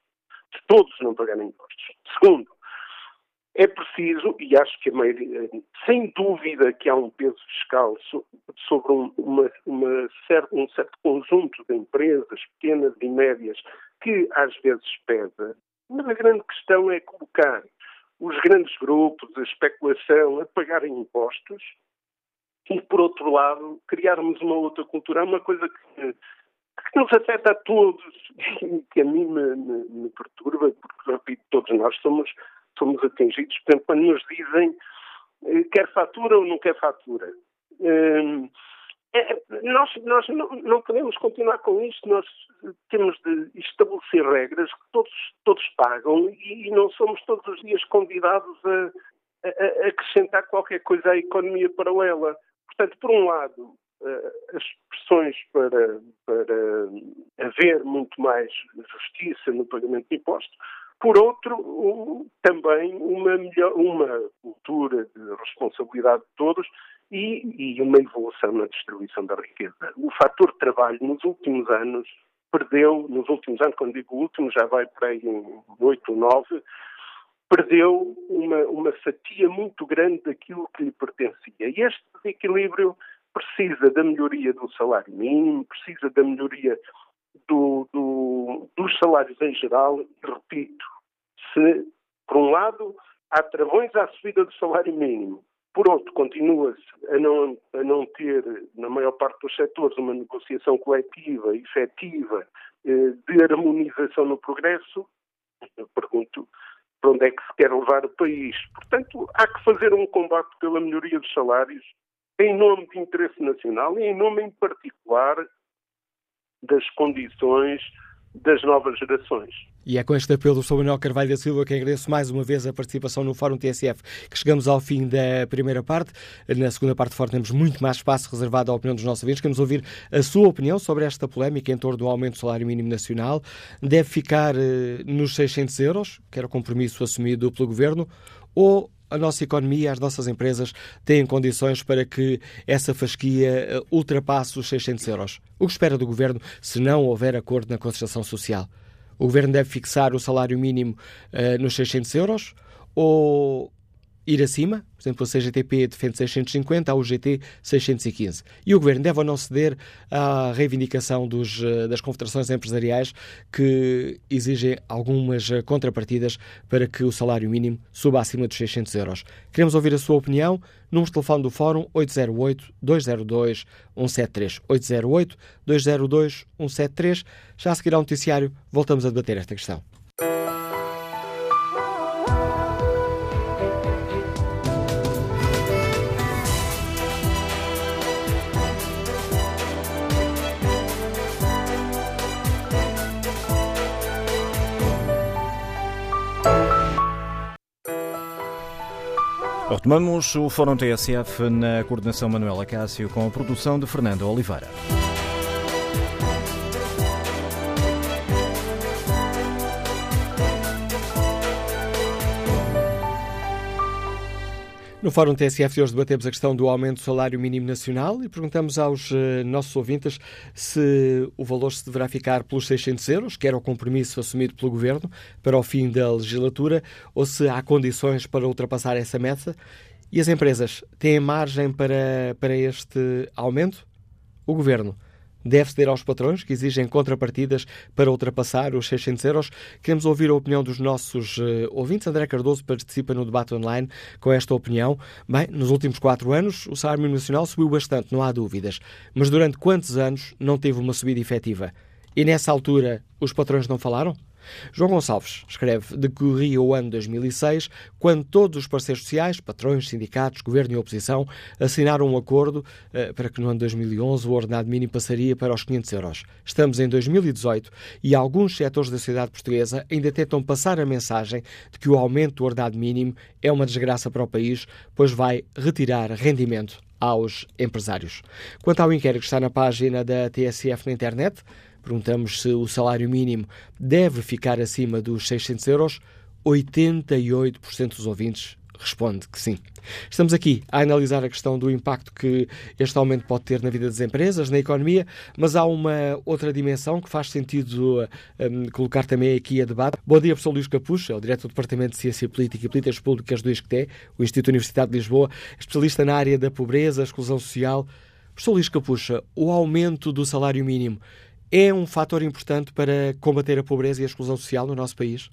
De todos não pagarem impostos. Segundo, é preciso, e acho que a maioria, sem dúvida que há um peso fiscal sobre um, uma, uma certo, um certo conjunto de empresas, pequenas e médias, que às vezes pesa, mas a grande questão é colocar os grandes grupos, a especulação, a pagarem impostos e, por outro lado, criarmos uma outra cultura. É uma coisa que, que nos afeta a todos [LAUGHS] e que a mim me, me, me perturba, porque, repito, todos nós somos somos atingidos, portanto, quando nos dizem eh, quer fatura ou não quer fatura. Hum, é, nós, nós não, não, podemos continuar com isto, nós temos de estabelecer regras que todos, todos pagam e, e não somos todos os dias convidados a, a, a, acrescentar qualquer coisa à economia paralela. Portanto, por um lado, eh, as pressões para, para haver muito mais justiça no pagamento de impostos, por outro, um, também uma, melhor, uma cultura de responsabilidade de todos e, e, uma evolução na distribuição da riqueza. O fator trabalho nos últimos anos perdeu, nos últimos anos, quando digo último, já vai para aí em 8 ou 9, perdeu uma, uma fatia muito grande daquilo que lhe pertencia. E este desequilíbrio precisa da melhoria do salário mínimo, precisa da melhoria do, do, dos salários em geral, repito, se, por um lado, há travões à subida do salário mínimo Por outro, continua-se a não, a não ter, na maior parte dos setores, uma negociação coletiva, efetiva, eh, de harmonização no progresso. Eu pergunto para onde é que se quer levar o país. Portanto, há que fazer um combate pela melhoria dos salários em nome de interesse nacional e em nome, em particular, das condições das novas gerações. E é com este apelo do Sr. Manuel Carvalho da Silva que agradeço mais uma vez a participação no Fórum TSF, que chegamos ao fim da primeira parte. Na segunda parte, fora, temos muito mais espaço reservado à opinião dos nossos ouvintes. Queremos ouvir a sua opinião sobre esta polémica em torno do aumento do salário mínimo nacional. Deve ficar eh, nos 600 euros, que era o compromisso assumido pelo Governo, ou a nossa economia, as nossas empresas têm condições para que essa fasquia eh, ultrapasse os 600 euros. O que espera do Governo se não houver acordo na concertação social? O Governo deve fixar o salário mínimo uh, nos 600 euros ou ir acima, por exemplo, a CGTP defende 650, a UGT 615. E o Governo deve ou não ceder à reivindicação dos, eh, das confederações empresariais que exigem algumas eh, contrapartidas para que o salário mínimo suba acima dos 600 euros. Queremos ouvir a sua opinião. Número de telefone do Fórum 808-202-173. 808-202-173. Já a seguir ao noticiário, voltamos a debater esta questão. Retomamos o Fórum TSF na coordenação Manuela Cássio com a produção de Fernando Oliveira. No Fórum TSF de hoje debatemos a questão do aumento do salário mínimo nacional e perguntamos aos uh, nossos ouvintes se o valor se deverá ficar pelos 600 euros, que era o compromisso assumido pelo Governo para o fim da legislatura, ou se há condições para ultrapassar essa meta. E as empresas têm margem para, para este aumento? O Governo deve ceder aos patrões que exigem contrapartidas para ultrapassar os 600 euros. Queremos ouvir a opinião dos nossos uh, ouvintes. André Cardoso participa no debate online com esta opinião. Bem, nos últimos quatro anos o salário mínimo nacional subiu bastante, não há dúvidas. Mas durante quantos anos não teve uma subida efetiva? E nessa altura os patrões não falaram? João Gonçalves escreve decorria o ano 2006, quando todos os parceiros sociais, patrões, sindicatos, governo e oposição, assinaram um acordo eh, para que no ano 2011 o ordenado mínimo passaria para os 500 euros. Estamos em 2018 e alguns setores da sociedade portuguesa ainda tentam passar a mensagem de que o aumento do ordenado mínimo é uma desgraça para o país, pois vai retirar rendimento aos empresários. Quanto ao inquérito que está na página da TSF na internet, Perguntamos se o salário mínimo deve ficar acima dos 600 euros. 88% dos ouvintes responde que sim. Estamos aqui a analisar a questão do impacto que este aumento pode ter na vida das empresas, na economia, mas há uma outra dimensão que faz sentido um, colocar também aqui a debate. Bom dia, professor Luís Capucho, é o diretor do Departamento de Ciência Política e Políticas Públicas do ISCTE, o Instituto Universitário de Lisboa, especialista na área da pobreza, exclusão social. Professor Luís Capucha, o aumento do salário mínimo é um fator importante para combater a pobreza e a exclusão social no nosso país?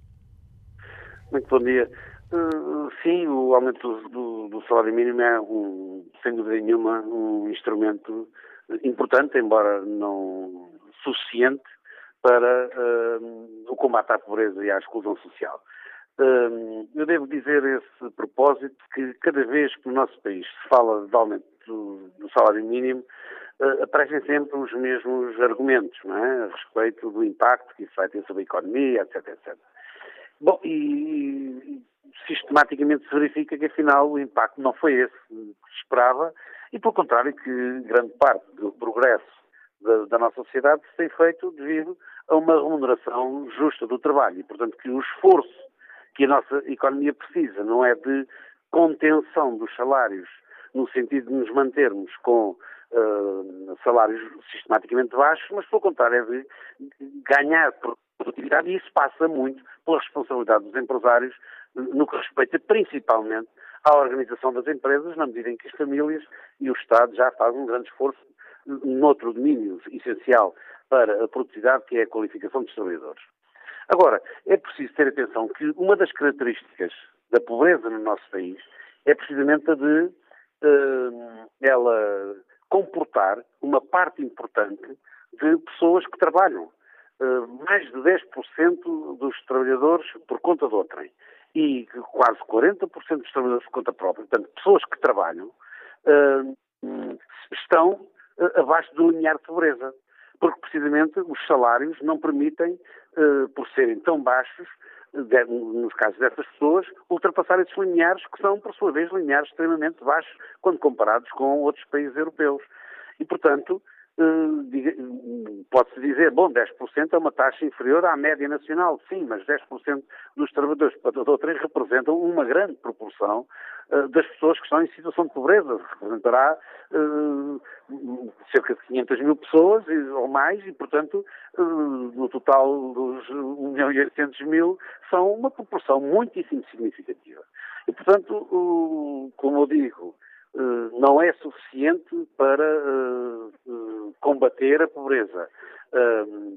Muito bom dia. Uh, sim, o aumento do, do, salário mínimo é, um, sem dúvida nenhuma, um instrumento importante, embora não suficiente, para uh, o combate à pobreza e à exclusão social. Uh, eu devo dizer esse propósito que cada vez que no nosso país se fala de aumento do, do salário mínimo, aparecem sempre os mesmos argumentos, não é? A respeito do impacto que isso vai ter sobre a economia, etc, etc. Bom, e, e sistematicamente se verifica que afinal o impacto não foi esse que se esperava e, pelo contrário, que grande parte do progresso da, da, nossa sociedade se tem feito devido a uma remuneração justa do trabalho e, portanto, que o esforço que a nossa economia precisa não é de contenção dos salários no sentido de nos mantermos com uh, salários sistematicamente baixos, mas pelo contrário é ganhar produtividade e isso passa muito pela responsabilidade dos empresários no que respeita principalmente à organização das empresas, na medida em que as famílias e o Estado já fazem um grande esforço noutro domínio essencial para a produtividade, que é a qualificação dos trabalhadores. Agora, é preciso ter atenção que uma das características da pobreza no nosso país é precisamente a de ela comportar uma parte importante de pessoas que trabalham. mais de 10% dos trabalhadores por conta de outrem. E quase 40% dos trabalhadores por conta própria, portanto, pessoas que trabalham, estão abaixo do limiar de pobreza. Porque precisamente os salários não permitem, eh, por serem tão baixos, nos casos dessas pessoas, ultrapassar esses limiares, que são, por sua vez, limiares extremamente baixos quando comparados com outros países europeus. E, portanto, pode-se dizer, bom, 10% é uma taxa inferior à média nacional, sim, mas 10% dos trabalhadores outrem representam uma grande proporção uh, das pessoas que estão em situação de pobreza. Representará uh, cerca de 500 mil pessoas ou mais e, portanto, no total dos 1 milhão e 800 mil, são uma proporção muitíssimo significativa. E, portanto, como eu digo, eh, não é suficiente para eh, eh, combater a pobreza.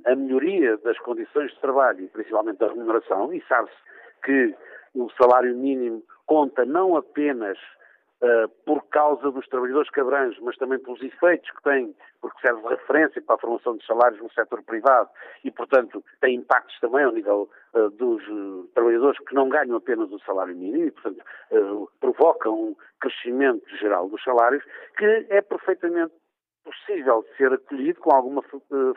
A melhoria das condições de trabalho principalmente da remuneração, e sabe-se que o salário mínimo conta não apenas por causa dos trabalhadores que mas também pelos efeitos que tem, porque serve de referência para a formação de salários no setor privado e, portanto, tem impactos também ao nível uh, dos uh, trabalhadores que não ganham apenas o salário mínimo e, portanto, provoca um crescimento geral dos salários que é perfeitamente possível de ser acolhido com alguma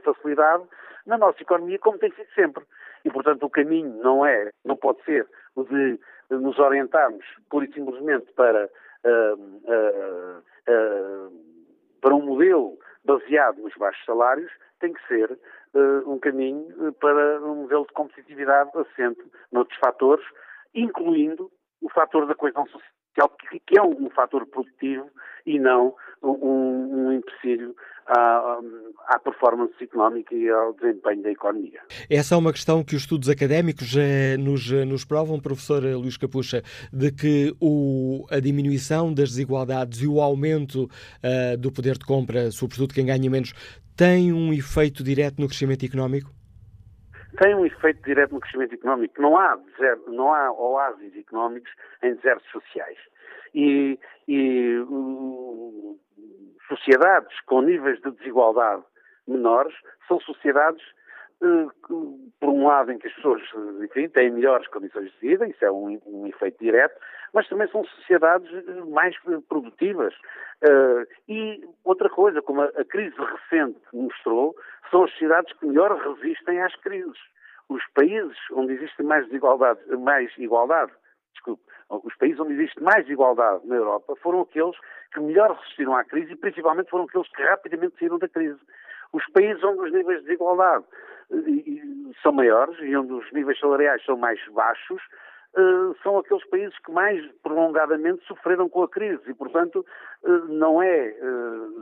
facilidade na nossa economia, como tem sido sempre. E, portanto, o caminho não é, não pode ser o de nos orientarmos pura e simplesmente para uh, para um modelo baseado nos baixos salários, tem que ser um caminho para um modelo de competitividade assente noutros fatores, incluindo o fator da coesão social, que é um, fator produtivo e não um, um empecilho à, à, performance económica e ao desempenho da economia. Essa é uma questão que os estudos académicos eh, nos, eh, nos provam, professor Luís Capucha, de que o, a diminuição das desigualdades e o aumento uh, do poder de compra, sobretudo quem ganha menos, tem um efeito direto no crescimento económico? tem um efeito direto no crescimento económico. Não há, não há oásis económicos em desertos sociais. E, e sociedades com níveis de desigualdade menores são sociedades, eh, por um lado, em que as pessoas enfim, têm melhores condições de vida, isso é um, um efeito direto, mas também são sociedades eh, mais produtivas. Uh, e outra coisa, como a, a, crise recente mostrou, são as sociedades que melhor resistem às crises. Os países onde existe mais desigualdade, mais igualdade, desculpe, os países onde existe mais igualdade na Europa foram aqueles que melhor resistiram à crise e principalmente foram aqueles que rapidamente saíram da crise. Os países onde os níveis de desigualdade eh, são maiores e onde os níveis salariais são mais baixos, eh, são aqueles países que mais prolongadamente sofreram com a crise e, portanto, eh, não é,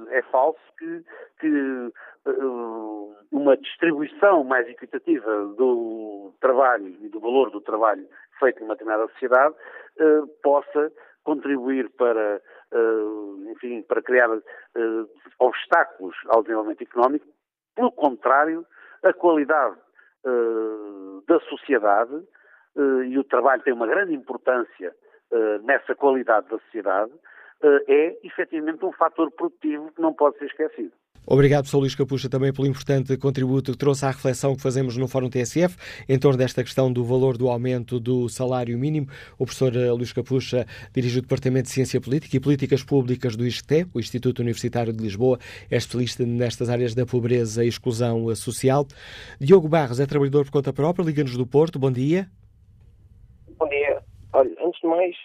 é falso que, que uma distribuição mais equitativa do trabalho e do valor do trabalho feito numa determinada sociedade possa contribuir para, enfim, para criar obstáculos ao desenvolvimento económico. Pelo contrário, a qualidade da sociedade eh, e o trabalho tem uma grande importância eh, nessa qualidade da sociedade, eh, é efetivamente um fator produtivo que não pode ser esquecido. Obrigado, professor Luís Capucha, também pelo importante contributo que trouxe à reflexão que fazemos no Fórum TSF em torno desta questão do valor do aumento do salário mínimo. O professor Luís Capucha dirige o Departamento de Ciência Política e Políticas Públicas do ISCTE, o Instituto Universitário de Lisboa, é especialista nestas áreas da pobreza e exclusão social. Diogo Barros é trabalhador por conta própria, Liga-nos do Porto. Bom dia. Bom dia. Olha, antes de mais,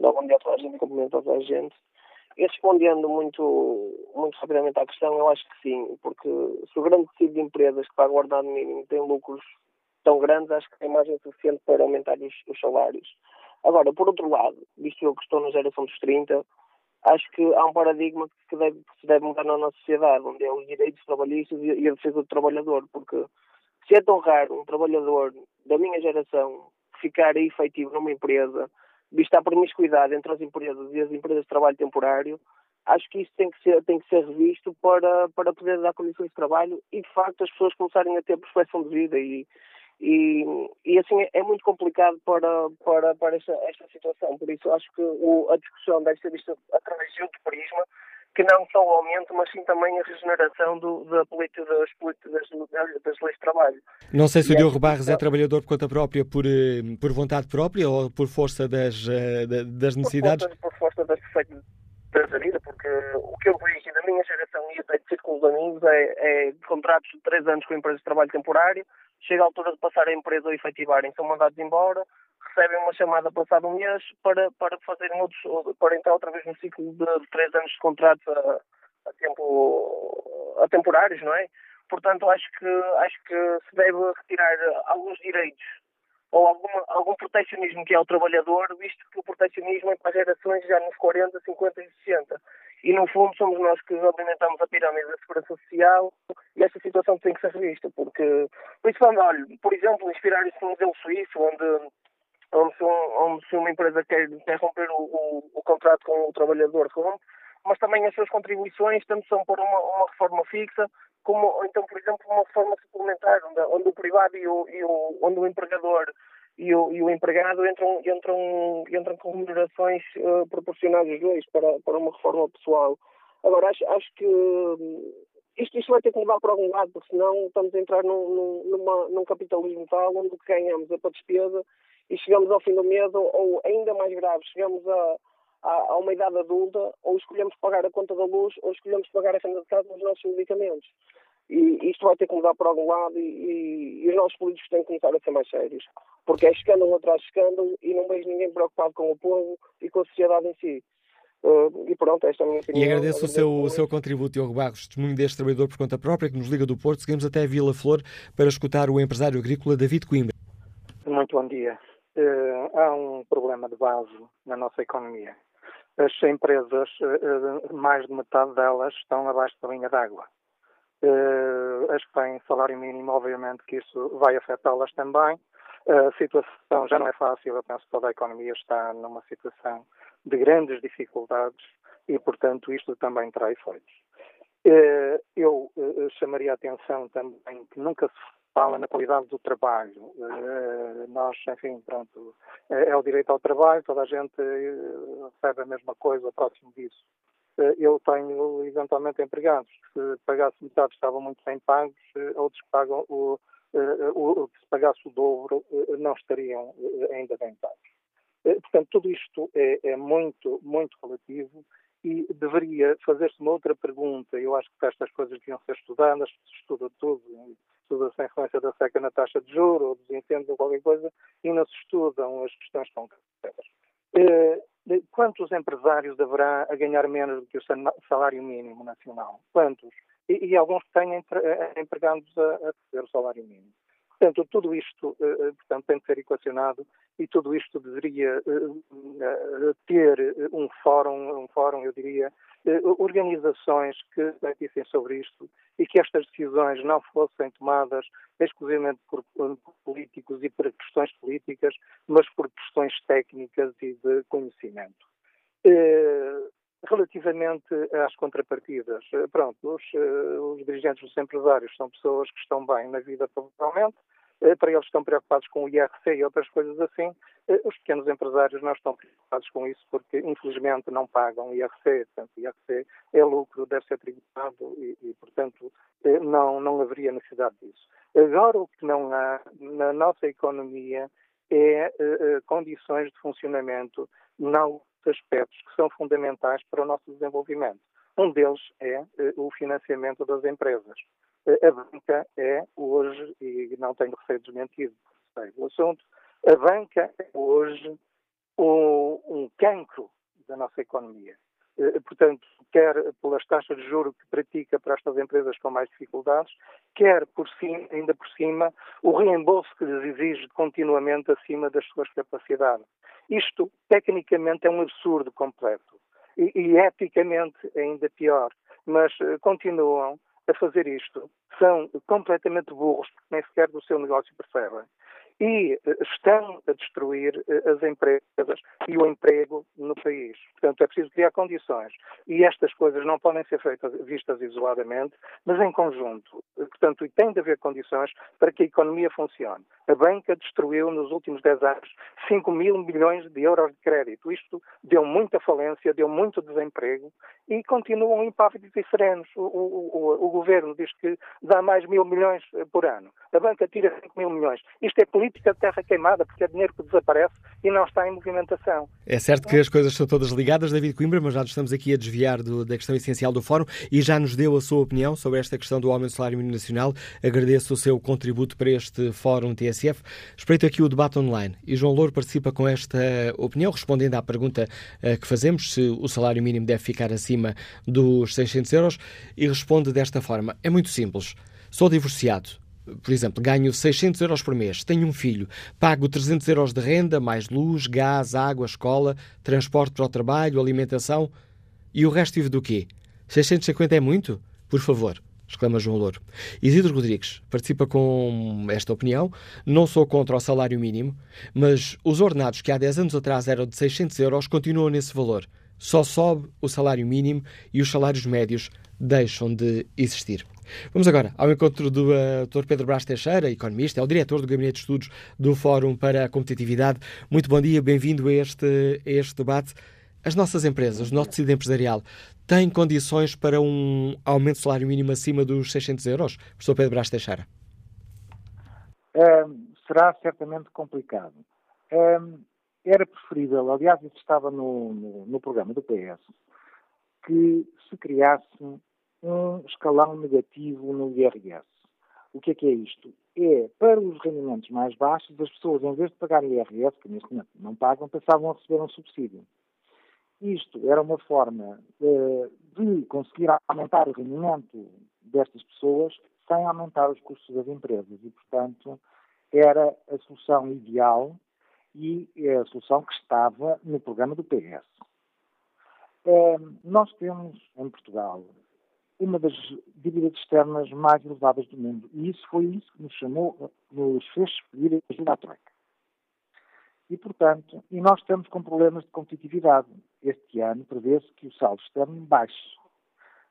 dá bom dia a toda a gente, cumprimento a toda a gente. Respondendo muito, muito rapidamente à questão, eu acho que sim, porque se o grande tecido de empresas que paga o ordenado mínimo tem lucros tão grandes, acho que tem margem suficiente para aumentar os, os salários. Agora, por outro lado, visto eu que estou na geração dos 30, acho que há um paradigma que, deve, que se deve mudar na nossa sociedade, onde é os direitos trabalhistas e a defesa do trabalhador, porque se é tão raro um trabalhador da minha geração ficar efetivo numa empresa, vista a promiscuidade entre as empresas e as empresas de trabalho temporário, acho que isso tem que ser, tem que ser revisto para, para poder dar condições de trabalho e, de facto, as pessoas começarem a ter prospecção de vida e, E, e assim é muito complicado para, para, para esta, esta situação. Por isso acho que o, a discussão deve ser vista através de outro prisma, que não só o aumento, mas sim também a regeneração do, da política, das, das, das leis de trabalho. Não sei se o Diogo Barros é trabalhador por conta própria, por, eh, por vontade própria ou por força das, eh, das necessidades? Por força, por força das da vida, porque o que eu vejo da minha geração e até de círculos de amigos é, é contratos de três anos com empresas de trabalho temporário, chega a altura de passar a empresa a efetivarem, são mandados embora, recebem uma chamada passado um mês para, para fazerem outros, para entrar outra vez no ciclo de, três anos de contratos a, a, tempo, a temporários, não é? Portanto, acho que, acho que se deve retirar alguns direitos ou alguma, algum proteccionismo que é o trabalhador, visto que o proteccionismo é para gerações já nos 40, 50 e 60. E, no fundo, somos nós que alimentamos a pirâmide da segurança social e esta situação tem que ser revista, porque, principalmente, olha, por exemplo, inspirar-se no modelo suíço, onde, onde, se, onde se uma empresa quer, quer romper o, o, o contrato com o trabalhador, rompe, mas também as suas contribuições, tanto são por uma, uma reforma fixa, como, ou então, por exemplo, uma reforma suplementar, onde, onde o privado e o, e o, onde o empregador e o, e o empregado entram, entram, entram com remunerações uh, proporcionais aos dois para, para uma reforma pessoal. Agora, acho, acho que hum, isto, isto vai ter que mudar para algum lado, porque senão estamos a entrar num, numa, num capitalismo tal onde o que ganhamos é para despesa e chegamos ao fim do mês, ou ainda mais grave, chegamos a, a, a, uma idade adulta, ou escolhemos pagar a conta da luz, ou escolhemos pagar a renda de casa nos nossos medicamentos. E isto vai ter que mudar para algum lado e, e, e, os nossos políticos têm que começar a ser mais sérios. Porque é escândalo atrás de escândalo e não vejo ninguém preocupado com o povo e com a sociedade em si. Uh, e pronto, esta é a minha opinião. E agradeço o seu, o seu contributo, Diogo Barros, testemunho deste trabalhador por conta própria que nos liga do Porto. Seguimos até a Vila Flor para escutar o empresário agrícola David Coimbra. Muito bom dia. Uh, há um problema de base na nossa economia. As empresas, uh, mais de metade delas, estão abaixo da linha d'água. As que têm salário mínimo, obviamente que isso vai afetá-las também. A situação já não é fácil, eu penso que toda a economia está numa situação de grandes dificuldades e, portanto, isto também terá efeitos. Eu chamaria a atenção também que nunca se fala na qualidade do trabalho. nós, enfim, pronto, é, é o direito ao trabalho, toda a gente recebe a mesma coisa próximo disso. Eh, eu tenho eventualmente empregados que se pagasse metade estavam muito bem pagos, eh, outros que pagam o, eh, o, se pagasse o dobro não estariam ainda bem pagos. Portanto, tudo isto é, é muito, muito relativo e deveria fazer-se uma outra pergunta. Eu acho que estas coisas deviam ser estudadas, se estuda tudo, estuda-se a influência da seca na taxa de juros ou dos incêndios ou qualquer coisa, e não se estudam as questões concretas quantos empresários haverá a ganhar menos do que o salário mínimo nacional? Quantos? E, e alguns têm eh, empregados a, a receber o salário mínimo. Portanto, tudo isto eh, eh, portanto, tem de ser equacionado e tudo isto deveria ter um fórum, um fórum, eu diria, organizações que refletissem sobre isto e que estas decisões não fossem tomadas exclusivamente por, por políticos e por questões políticas, mas por questões técnicas e de conhecimento. Relativamente às contrapartidas, pronto, os, os dirigentes dos empresários são pessoas que estão bem na vida provavelmente, eh, para eles estão preocupados com o IRC e outras coisas assim. Eh, os pequenos empresários não estão preocupados com isso porque, infelizmente, não pagam IRC. Portanto, IRC é lucro, deve ser tributado e, e, portanto, eh, não, não haveria necessidade disso. Agora, o que não há na nossa economia é condições de funcionamento não aspectos que são fundamentais para o nosso desenvolvimento. Um deles é o financiamento das empresas a banca é hoje, e não tenho receio de desmentir, sei do assunto, a banca é hoje um, um cancro da nossa economia. Eh, portanto, quer pelas taxas de juro que pratica para estas empresas com mais dificuldades, quer por cima, ainda por cima, o reembolso que lhes exige continuamente acima das suas capacidades. Isto, tecnicamente, é um absurdo completo. E, e eticamente, ainda pior. Mas uh, continuam a fazer isto são completamente burros, porque nem sequer do seu negócio percebem. E eh, estão a destruir eh, as empresas e o emprego no país. Portanto, é preciso criar condições. E estas coisas não podem ser feitas, vistas isoladamente, mas em conjunto. Portanto, tem de haver condições para que a economia funcione. A banca destruiu nos últimos 10 anos 5 mil milhões de euros de crédito. Isto deu muita falência, deu muito desemprego e continuam impávidos e serenos. O, o, o, o governo diz que dá mais mil milhões eh, por ano. A banca tira 5 mil milhões. Isto é política política de terra queimada, porque é dinheiro que desaparece e não está em movimentação. É certo que as coisas são todas ligadas, David Coimbra, mas já nos estamos aqui a desviar do, da questão essencial do Fórum e já nos deu a sua opinião sobre esta questão do aumento do salário mínimo nacional. Agradeço o seu contributo para este Fórum TSF. Espreito aqui o debate online e João Louro participa com esta opinião, respondendo à pergunta uh, que fazemos, se o salário mínimo deve ficar acima dos 600 euros, e responde desta forma. É muito simples. Sou divorciado por exemplo, ganho 600 euros por mês, tenho um filho, pago 300 euros de renda, mais luz, gás, água, escola, transporte para o trabalho, alimentação. E o resto vive do quê? 650 é muito? Por favor, exclama João Louro. Isidro Rodrigues participa com esta opinião. Não sou contra o salário mínimo, mas os ordenados que há 10 anos atrás eram de 600 euros continuam nesse valor. Só sobe o salário mínimo e os salários médios deixam de existir. Vamos agora ao encontro do uh, Dr. Pedro Brás Teixeira, economista, é o diretor do Gabinete de Estudos do Fórum para a Competitividade. Muito bom dia, bem-vindo a este, a este debate. As nossas empresas, o nosso tecido empresarial, têm condições para um aumento do salário mínimo acima dos 600 euros? Professor Pedro Brás Teixeira. será certamente complicado. era preferível, aliás, isso estava no, no, no programa do PS, que se criasse um escalão negativo no IRS. O que é que é isto? É, para os rendimentos mais baixos, as pessoas, em vez de pagarem IRS, que neste momento não pagam, passavam a receber um subsídio. Isto era uma forma uh, de conseguir aumentar o rendimento destas pessoas sem aumentar os custos das empresas. E, portanto, era a solução ideal e é a solução que estava no programa do PS. Uh, nós temos em Portugal uma das dívidas externas mais elevadas do mundo. E isso foi isso que nos chamou, nos fez pedir ajuda à Troika. E, portanto, e nós estamos com problemas de competitividade. Este ano prevê-se que o saldo externo baixe.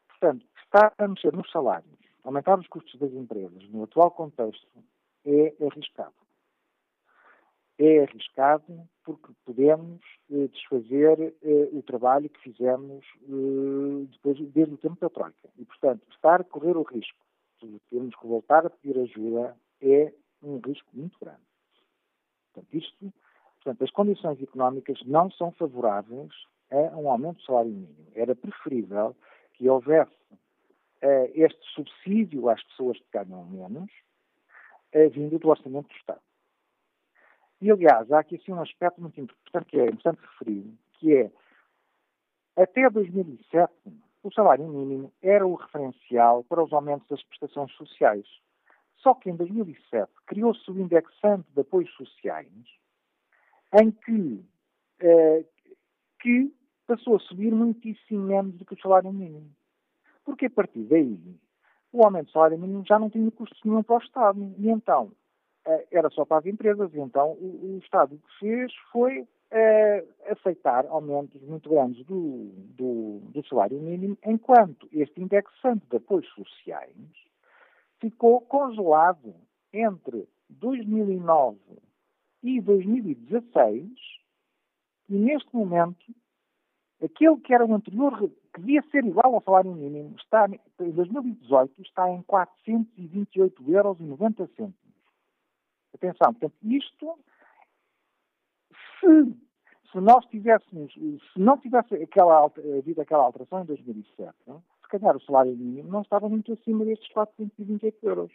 Portanto, estar a mexer nos salários, aumentar os custos das empresas no atual contexto é arriscado é arriscado porque podemos eh, desfazer eh, o trabalho que fizemos eh, depois, desde o tempo da Troika. E, portanto, estar a correr o risco de termos que voltar a pedir ajuda é um risco muito grande. Portanto, isto, portanto, as condições económicas não são favoráveis a um aumento do salário mínimo. Era preferível que houvesse eh, este subsídio às pessoas que ganham menos, eh, vindo do orçamento do Estado. E, aliás, há aqui assim, um aspecto muito importante que é importante referir, que é, até 2007, o salário mínimo era o referencial para os aumentos das prestações sociais. Só que em 2007 criou-se o indexante de apoios sociais, em que, eh, que passou a subir muitíssimo menos do que o salário mínimo. Porque a partir daí, o aumento do salário mínimo já não tinha custo nenhum para o Estado. E então, era só para as empresas. E então o, o Estado o que fez foi uh, aceitar aumentos muito grandes do, do, do, salário mínimo, enquanto este indexante de apoios sociais ficou congelado entre 2009 e 2016 e neste momento aquele que era o anterior, que devia ser igual ao salário mínimo, está, em 2018 está em 428,90 euros. Atenção, portanto, isto, se, se nós tivéssemos, se não tivesse aquela, havido aquela alteração em 2007, não? se calhar o salário mínimo não estava muito acima destes 428 euros.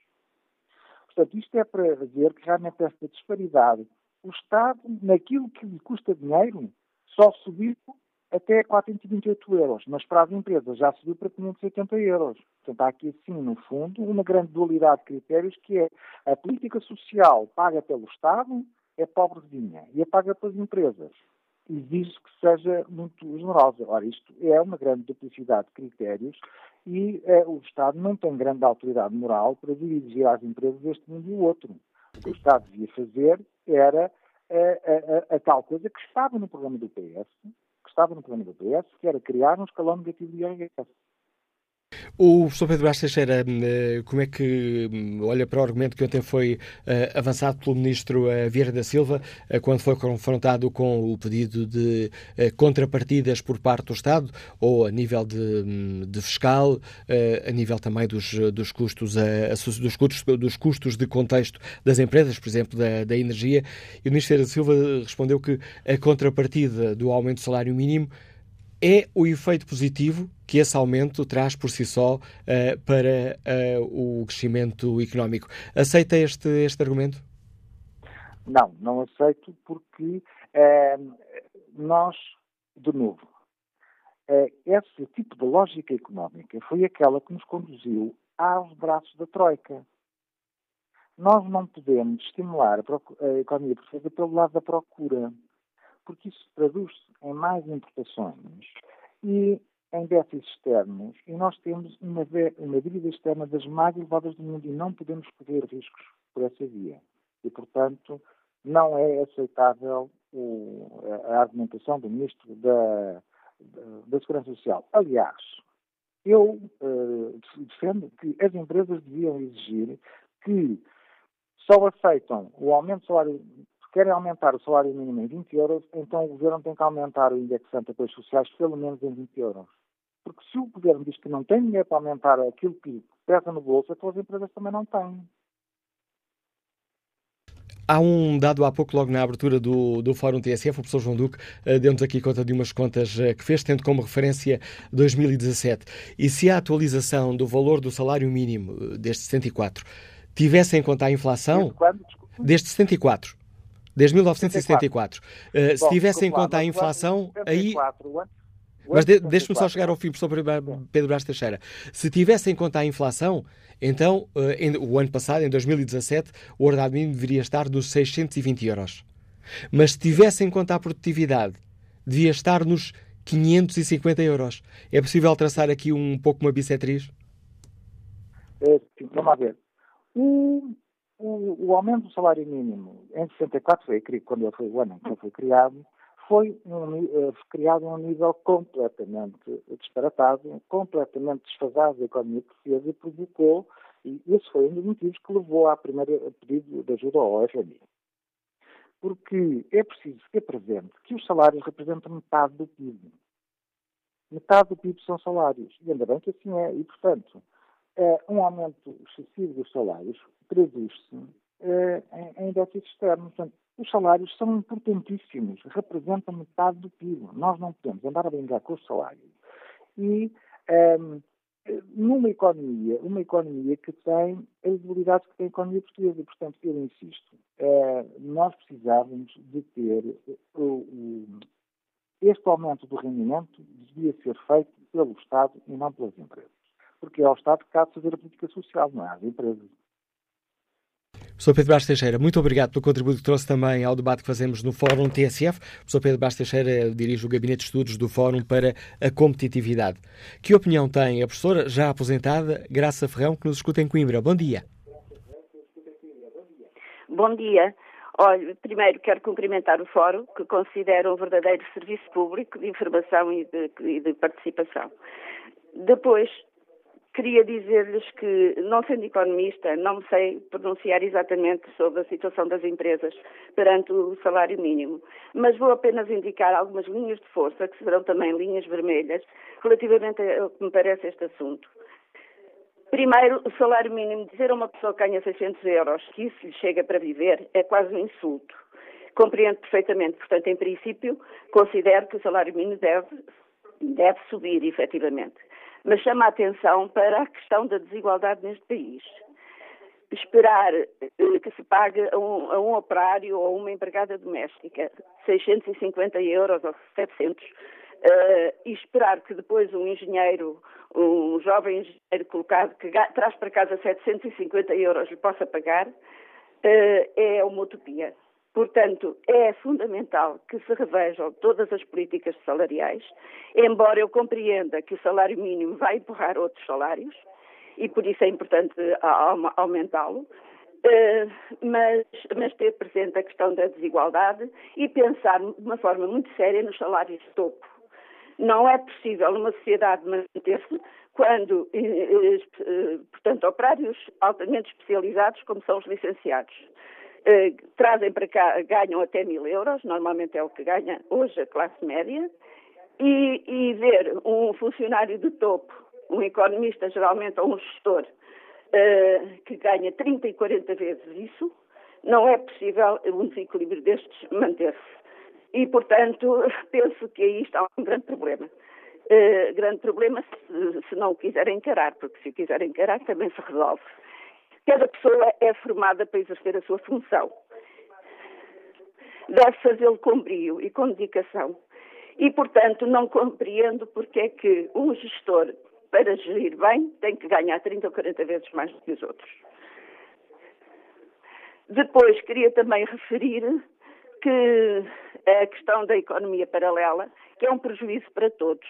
Portanto, isto é para ver que realmente esta disparidade, o Estado, naquilo que lhe custa dinheiro, só subiu até 428 euros, mas para as empresas já subiu para 580 euros. Portanto, há aqui, sim, no fundo, uma grande dualidade de critérios que é a política social paga pelo Estado é pobrezinha e a paga pelas empresas exige que seja muito generosa. Ora, isto é uma grande duplicidade de critérios e eh, o Estado não tem grande autoridade moral para dirigir às empresas este mundo e o outro. que o Estado devia fazer era a, a, a, tal coisa que estava no programa do PS, estava no programa do PS, que era criar um escalão negativo de IRS. O professor Pedro Bastos Teixeira, eh, como é que hum, olha para o argumento que ontem foi uh, avançado pelo ministro uh, Vieira da Silva, quando foi confrontado com o pedido de contrapartidas por parte do Estado, ou a nível de, hum, de fiscal, a nível também dos, dos, custos, dos, custos, dos custos de contexto das empresas, por exemplo, da, da energia, e o ministro Vieira da Silva respondeu que a contrapartida do aumento do salário mínimo é o efeito positivo que esse aumento traz por si só uh, para uh, o crescimento económico. Aceita este, este argumento? Não, não aceito porque uh, nós, de novo, esse tipo de lógica económica foi aquela que nos conduziu aos braços da Troika. Nós não podemos estimular a, a economia portuguesa pelo lado da procura porque isso traduz-se em mais importações e em déficits externos. E nós temos uma, uma dívida externa das mais elevadas do mundo e não podemos correr riscos por essa via. E, portanto, não é aceitável o, a argumentação do Ministro da, da, Segurança Social. Aliás, eu uh, defendo que as empresas deviam exigir que só aceitam o aumento do salário querem aumentar o salário mínimo em 20 euros, então o governo tem que aumentar o indexante de apoios sociais pelo menos em 20 euros. Porque se o governo diz que não tem dinheiro para aumentar aquilo que pesa no bolso, então as empresas também não têm. Há um dado há pouco, logo na abertura do, do Fórum TSF, o professor João Duque uh, deu-nos aqui conta de umas contas uh, que fez, tendo como referência 2017. E se a atualização do valor do salário mínimo uh, desde 74 tivesse em conta a inflação. Desde quando? Desde 74 Desde 1974. Uh, se tivesse em conta a inflação, aí. Mas de, deixe-me só chegar ao fim, professor Pedro Brás Teixeira. Se tivesse em conta a inflação, então, uh, em, o ano passado, em 2017, o ordenado mínimo deveria estar nos 620 euros. Mas se tivesse em conta a produtividade, devia estar nos 550 euros. É possível traçar aqui um pouco uma bissetriz? É, sim, vamos ver. Um, o, o, aumento do salário mínimo em 64 foi quando foi o ano em que ele foi criado, foi um, uh, criado a um nível completamente disparatado, completamente desfasado da economia portuguesa e provocou, e esse foi um dos motivos que levou à primeira pedido de ajuda ao FMI. Porque é preciso ter presente que os salários representam metade do PIB. Metade do PIB são salários. E ainda bem que assim é. E, portanto, um aumento excessivo dos salários traduz-se é, em, em déficit externo. Portanto, os salários são importantíssimos, representam metade do PIB. Nós não podemos andar a brincar com os salários. E um, numa economia, uma economia que tem as debilidades que tem a economia portuguesa. Portanto, eu insisto, é, nós precisávamos de ter o, este aumento do rendimento devia ser feito pelo Estado e não pelas empresas. Porque é ao Estado que cabe fazer a política social, não é às empresas. Sr. Pedro Bastos Teixeira, muito obrigado pelo contributo que trouxe também ao debate que fazemos no Fórum TSF. O Sr. Pedro Bastos Teixeira dirige o Gabinete de Estudos do Fórum para a Competitividade. Que opinião tem a professora, já aposentada, Graça Ferrão, que nos escuta em Coimbra? Bom dia. Bom dia. Olha, primeiro quero cumprimentar o Fórum, que considero um verdadeiro serviço público de informação e de, e de participação. Depois, Queria dizer-lhes que, não sendo economista, não sei pronunciar exatamente sobre a situação das empresas perante o salário mínimo, mas vou apenas indicar algumas linhas de força, que serão também linhas vermelhas, relativamente ao que me parece este assunto. Primeiro, o salário mínimo, dizer a uma pessoa que ganha 600 euros que isso lhe chega para viver é quase um insulto. Compreendo perfeitamente, portanto, em princípio, considero que o salário mínimo deve, deve subir, efetivamente mas chama a atenção para a questão da desigualdade neste país. Esperar eh, que se pague a um, a um operário ou uma empregada doméstica 650 euros ou 700 uh, eh, e esperar que depois um engenheiro, um jovem engenheiro colocado que traz para casa 750 euros lhe possa pagar, uh, é uma utopia. Portanto, é fundamental que se revejam todas as políticas salariais, embora eu compreenda que o salário mínimo vai empurrar outros salários, e por isso é importante aumentá-lo. Uh, mas, mas, ter presente a questão da desigualdade e pensar de uma forma muito séria nos salários de topo. Não é possível uma sociedade manter-se quando, eh, eh, portanto, operários altamente especializados, como são os licenciados, eh, trazem para cá, ganham até mil euros, normalmente é o que ganha hoje a classe média, e, e ver um funcionário de topo, um economista geralmente ou um gestor, que ganha 30 e 40 vezes isso, não é possível um desequilíbrio destes manter-se. E, portanto, [LAUGHS] penso que aí está um grande problema. Uh, grande problema se, se, não o quiser encarar, porque se o quiser encarar também se resolve. Cada pessoa é formada para exercer a sua função. Deve fazê-lo com brio e com dedicação. E, portanto, não compreendo porque é que um gestor, para gerir bem, tem que ganhar 30 ou 40 vezes mais do que os outros. Depois, queria também referir que a questão da economia paralela, que é um prejuízo para todos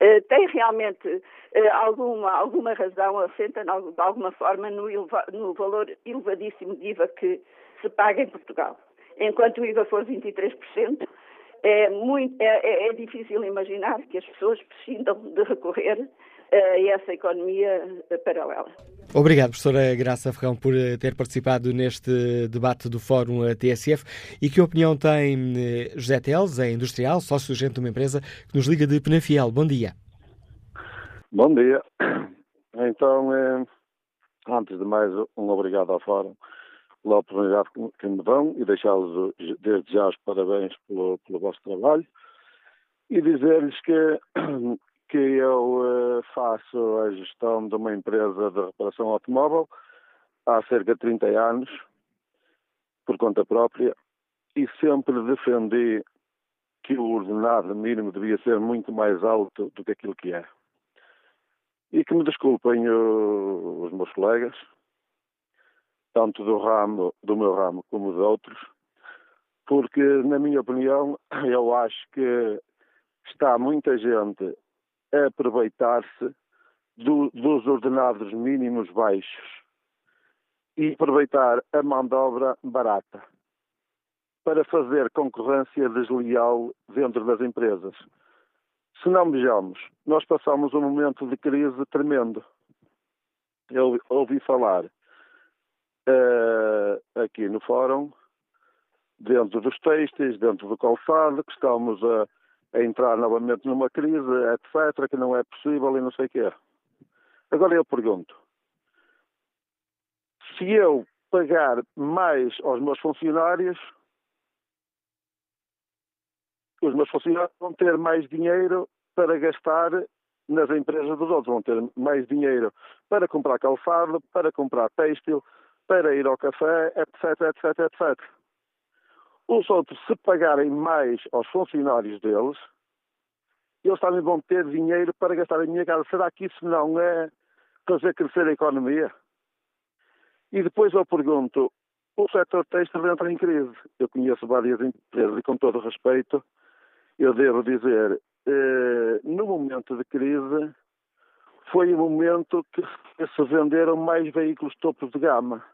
eh, tem realmente uh, alguma, alguma razão, assenta de alguma forma no, no, valor elevadíssimo de IVA que se paga em Portugal. Enquanto o IVA for 23%, é, muito, é, é, é difícil imaginar que as pessoas prescindam de recorrer a essa economia paralela. Obrigado, professora Graça Ferrão, por eh, ter participado neste debate do Fórum TSF. E que opinião tem eh, José Teles, é industrial, sócio-gerente de uma empresa que nos liga de Penafiel. Bom dia. Bom dia. Então, eh, antes de mais, um obrigado ao Fórum pela oportunidade que me dão e deixá-los desde já os parabéns pelo, pelo vosso trabalho e dizer-lhes que que eu uh, faço a gestão de uma empresa de reparação automóvel há cerca de 30 anos, por conta própria, e sempre defendi que o ordenado mínimo devia ser muito mais alto do que aquilo que é. E que me desculpem o, os meus colegas, tanto do ramo, do meu ramo como de outros, porque, na minha opinião, [COUGHS] eu acho que está muita gente aproveitar-se do, dos ordenados mínimos baixos e aproveitar a mão de obra barata para fazer concorrência desleal dentro das empresas. Se não vejamos, nós passamos um momento de crise tremendo. Eu ouvi falar uh, aqui no fórum, dentro dos textos, dentro do calçado, que estamos a, a entrar novamente numa crise, etc., que não é possível e não sei o quê. Agora eu pergunto: se eu pagar mais aos meus funcionários, os meus funcionários vão ter mais dinheiro para gastar nas empresas dos outros, vão ter mais dinheiro para comprar calçado, para comprar têxtil, para ir ao café, etc, etc, etc. Os outros, se pagarem mais aos funcionários deles, eles também vão ter dinheiro para gastar em minha casa. Será que isso não é fazer crescer a economia? E depois eu pergunto, o setor têxtil entra em crise. Eu conheço várias empresas e com todo respeito, eu devo dizer, eh, no momento de crise, foi o momento que se venderam mais veículos topos de gama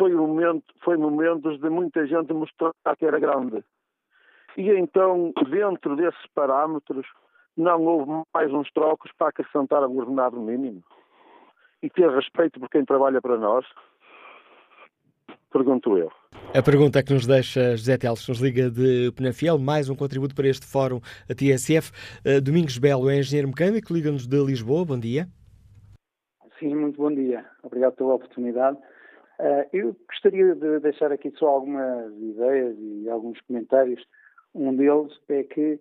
foi, momento, foi momentos de muita gente mostrar que era grande. E então, dentro desses parâmetros, não houve mais uns trocos para acrescentar um ordenado mínimo. E ter respeito por quem trabalha para nós? Pergunto eu. A pergunta que nos deixa José Teles, nos liga de Penafiel, mais um contributo para este fórum, a TSF. Uh, Domingos Belo é engenheiro mecânico, liga-nos de Lisboa. Bom dia. Sim, muito bom dia. Obrigado pela oportunidade. Uh, eu gostaria de deixar aqui só algumas ideias e alguns comentários. Um deles é que,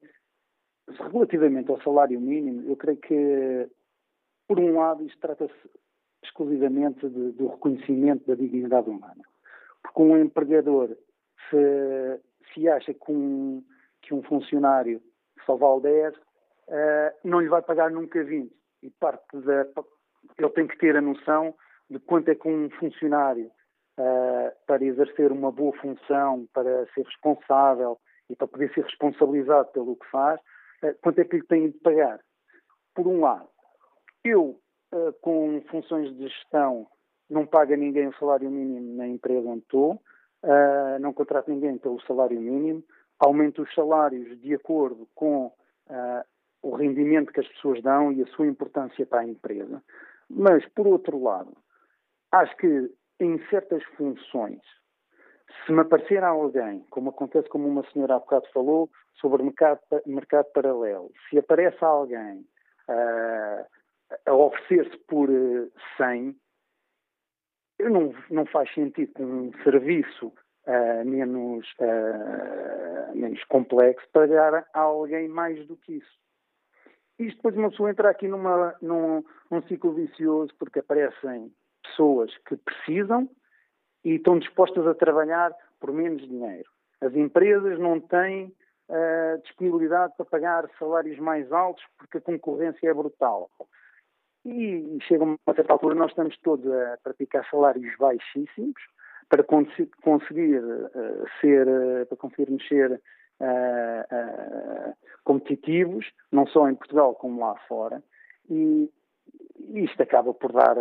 relativamente ao salário mínimo, eu creio que, por um lado, isto trata-se exclusivamente de, do reconhecimento da dignidade humana. Porque um empregador, se, se acha que um, que um funcionário só vale 10, uh, não lhe vai pagar nunca 20. E parte da. Ele tem que ter a noção de quanto é que um funcionário, uh, para exercer uma boa função, para ser responsável e para poder ser responsabilizado pelo que faz, uh, quanto é que lhe tem de pagar. Por um lado, eu uh, com funções de gestão, não paga ninguém o salário mínimo na empresa onde estou, não contrato ninguém pelo salário mínimo, aumento os salários de acordo com o rendimento que as pessoas dão e a sua importância para a empresa. Mas, por outro lado, acho que em certas funções, se me aparecer alguém, como acontece como uma senhora há bocado falou, sobre mercado, mercado paralelo, se aparece alguém uh, a oferecer-se por uh, eh, 100, não, não faz sentido que um serviço uh, menos, uh, menos complexo pagar a alguém mais do que isso. Isto depois uma pessoa entra aqui numa, num, num ciclo vicioso porque aparecem pessoas que precisam e estão dispostas a trabalhar por menos dinheiro. As empresas não têm uh, disponibilidade para pagar salários mais altos porque a concorrência é brutal. E, chega uma certa altura nós estamos todos a praticar salários baixíssimos para conseguir uh, ser, uh, para conseguirmos ser uh, competitivos, não só em Portugal como lá fora, e isto acaba por dar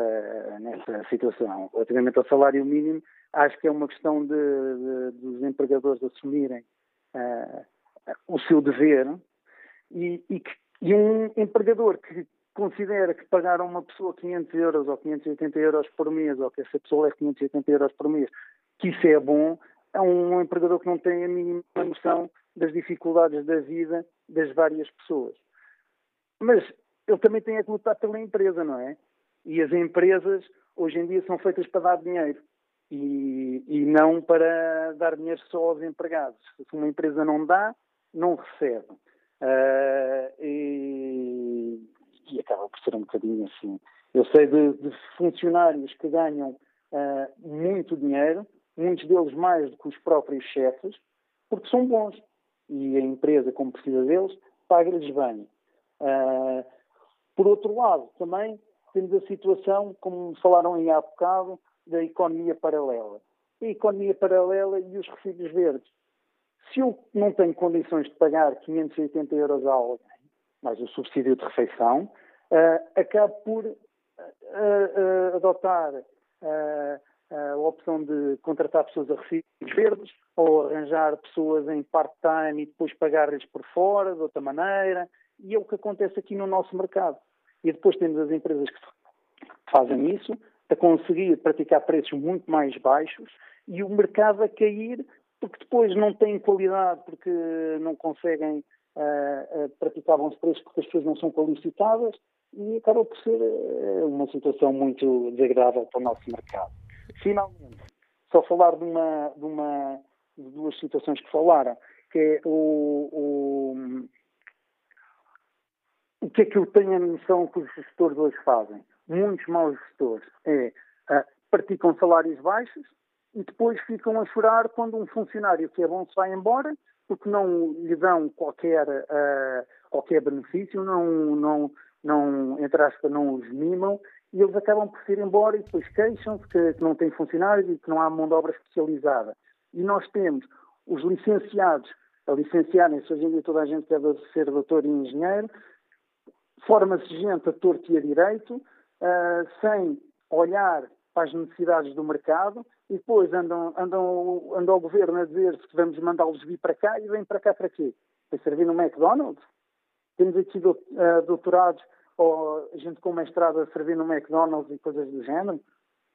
nessa situação. Relativamente ao salário mínimo, acho que é uma questão de, de dos empregadores assumirem o seu dever e, e, que, e um empregador que considera que pagar a uma pessoa 500 euros ou 580 euros por mês, ou que essa pessoa é 580 euros por mês, que isso é bom, é um empregador que não tem a mínima noção das dificuldades da vida das várias pessoas. Mas ele também tem a que lutar pela empresa, não é? E as empresas, hoje em dia, são feitas para dar dinheiro e, e não para dar dinheiro só aos empregados. Se uma empresa não dá, não recebe. Uh, e, e, acaba por ser um bocadinho assim. Eu sei de, de funcionários que ganham uh, muito dinheiro, muitos deles mais do que os próprios chefes, porque são bons. E a empresa, como precisa deles, paga-lhes bem. Uh, por outro lado, também temos a situação, como falaram aí há bocado, da economia paralela. A economia paralela e os recibos verdes. Se eu não tenho condições de pagar 580 euros a alguém, mais o subsídio de refeição, uh, acabo por uh, uh, adotar a opção de contratar pessoas a recibos verdes ou arranjar pessoas em part-time e depois pagar-lhes por fora, de outra maneira. E é o que acontece aqui no nosso mercado. E depois temos as empresas que fazem isso, a conseguir praticar preços muito mais baixos e o mercado a cair porque depois não têm qualidade, porque não conseguem uh, uh, praticar bons preços porque as pessoas não são qualificadas e acaba por ser uh, uma situação muito desagradável para o nosso mercado. Finalmente, só falar de uma, de uma de duas situações que falaram, que é o, o, o que é que eu tenho a noção que os gestores hoje fazem? Muitos maus gestores é uh, praticam salários baixos e depois ficam a chorar quando um funcionário que é bom se vai embora porque não lhe dão qualquer, uh, qualquer benefício, não, não, não, entre aspas, não os mimam e eles acabam por ir embora e depois queixam-se que, que, não tem funcionários e que não há mão de obra especializada. E nós temos os licenciados a licenciarem-se, hoje em dia toda a gente quer ser doutor e engenheiro, forma-se gente a torto e a direito, uh, sem olhar para as necessidades do mercado e depois andam, andam, andam ao governo a dizer que vamos mandá-los vir para cá e vêm para cá para quê? Para servir no McDonald's? Temos aqui uh, doutorados ou gente com mestrado a servir no McDonald's e coisas do género.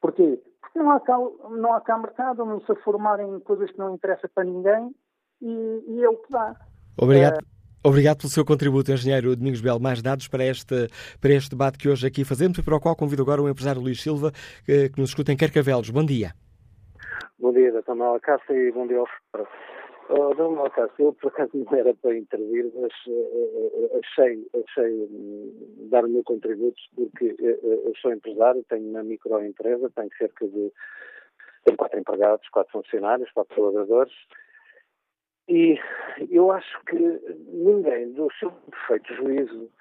Porquê? Porque não há cá, não há cá mercado, não se formar em coisas que não interessam para ninguém e, e é o que dá. Obrigado. Uh, Obrigado pelo seu contributo, engenheiro Domingos Belo. Mais dados para este, para este debate que hoje aqui fazemos e para o qual convido agora o empresário Luís Silva, que, que nos escuta em Carcavelos. Bom dia. Bom dia, Dr. Malacácia, e bom dia ao Foro. Oh, Dr. Malacácia, eu por acaso não era para intervir, mas uh, achei, achei um, dar o meu contributo porque uh, eu sou empresário, tenho uma microempresa, tenho cerca de tenho quatro empregados, quatro funcionários, quatro colaboradores, e eu acho que ninguém do seu perfeito juízo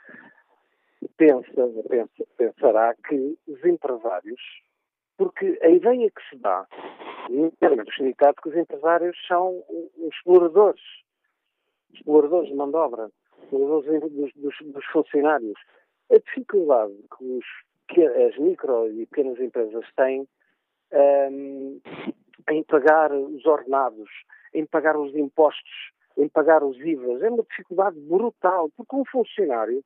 pensa, pensa, pensará que os empresários porque a ideia que se dá, nomeadamente do sindicato, que os empresários são os exploradores, exploradores de mão de obra, exploradores dos, dos, dos funcionários. A dificuldade que os as micro e pequenas empresas têm um, em pagar os ordenados, em pagar os impostos, em pagar os IVAs. É uma dificuldade brutal, porque um funcionário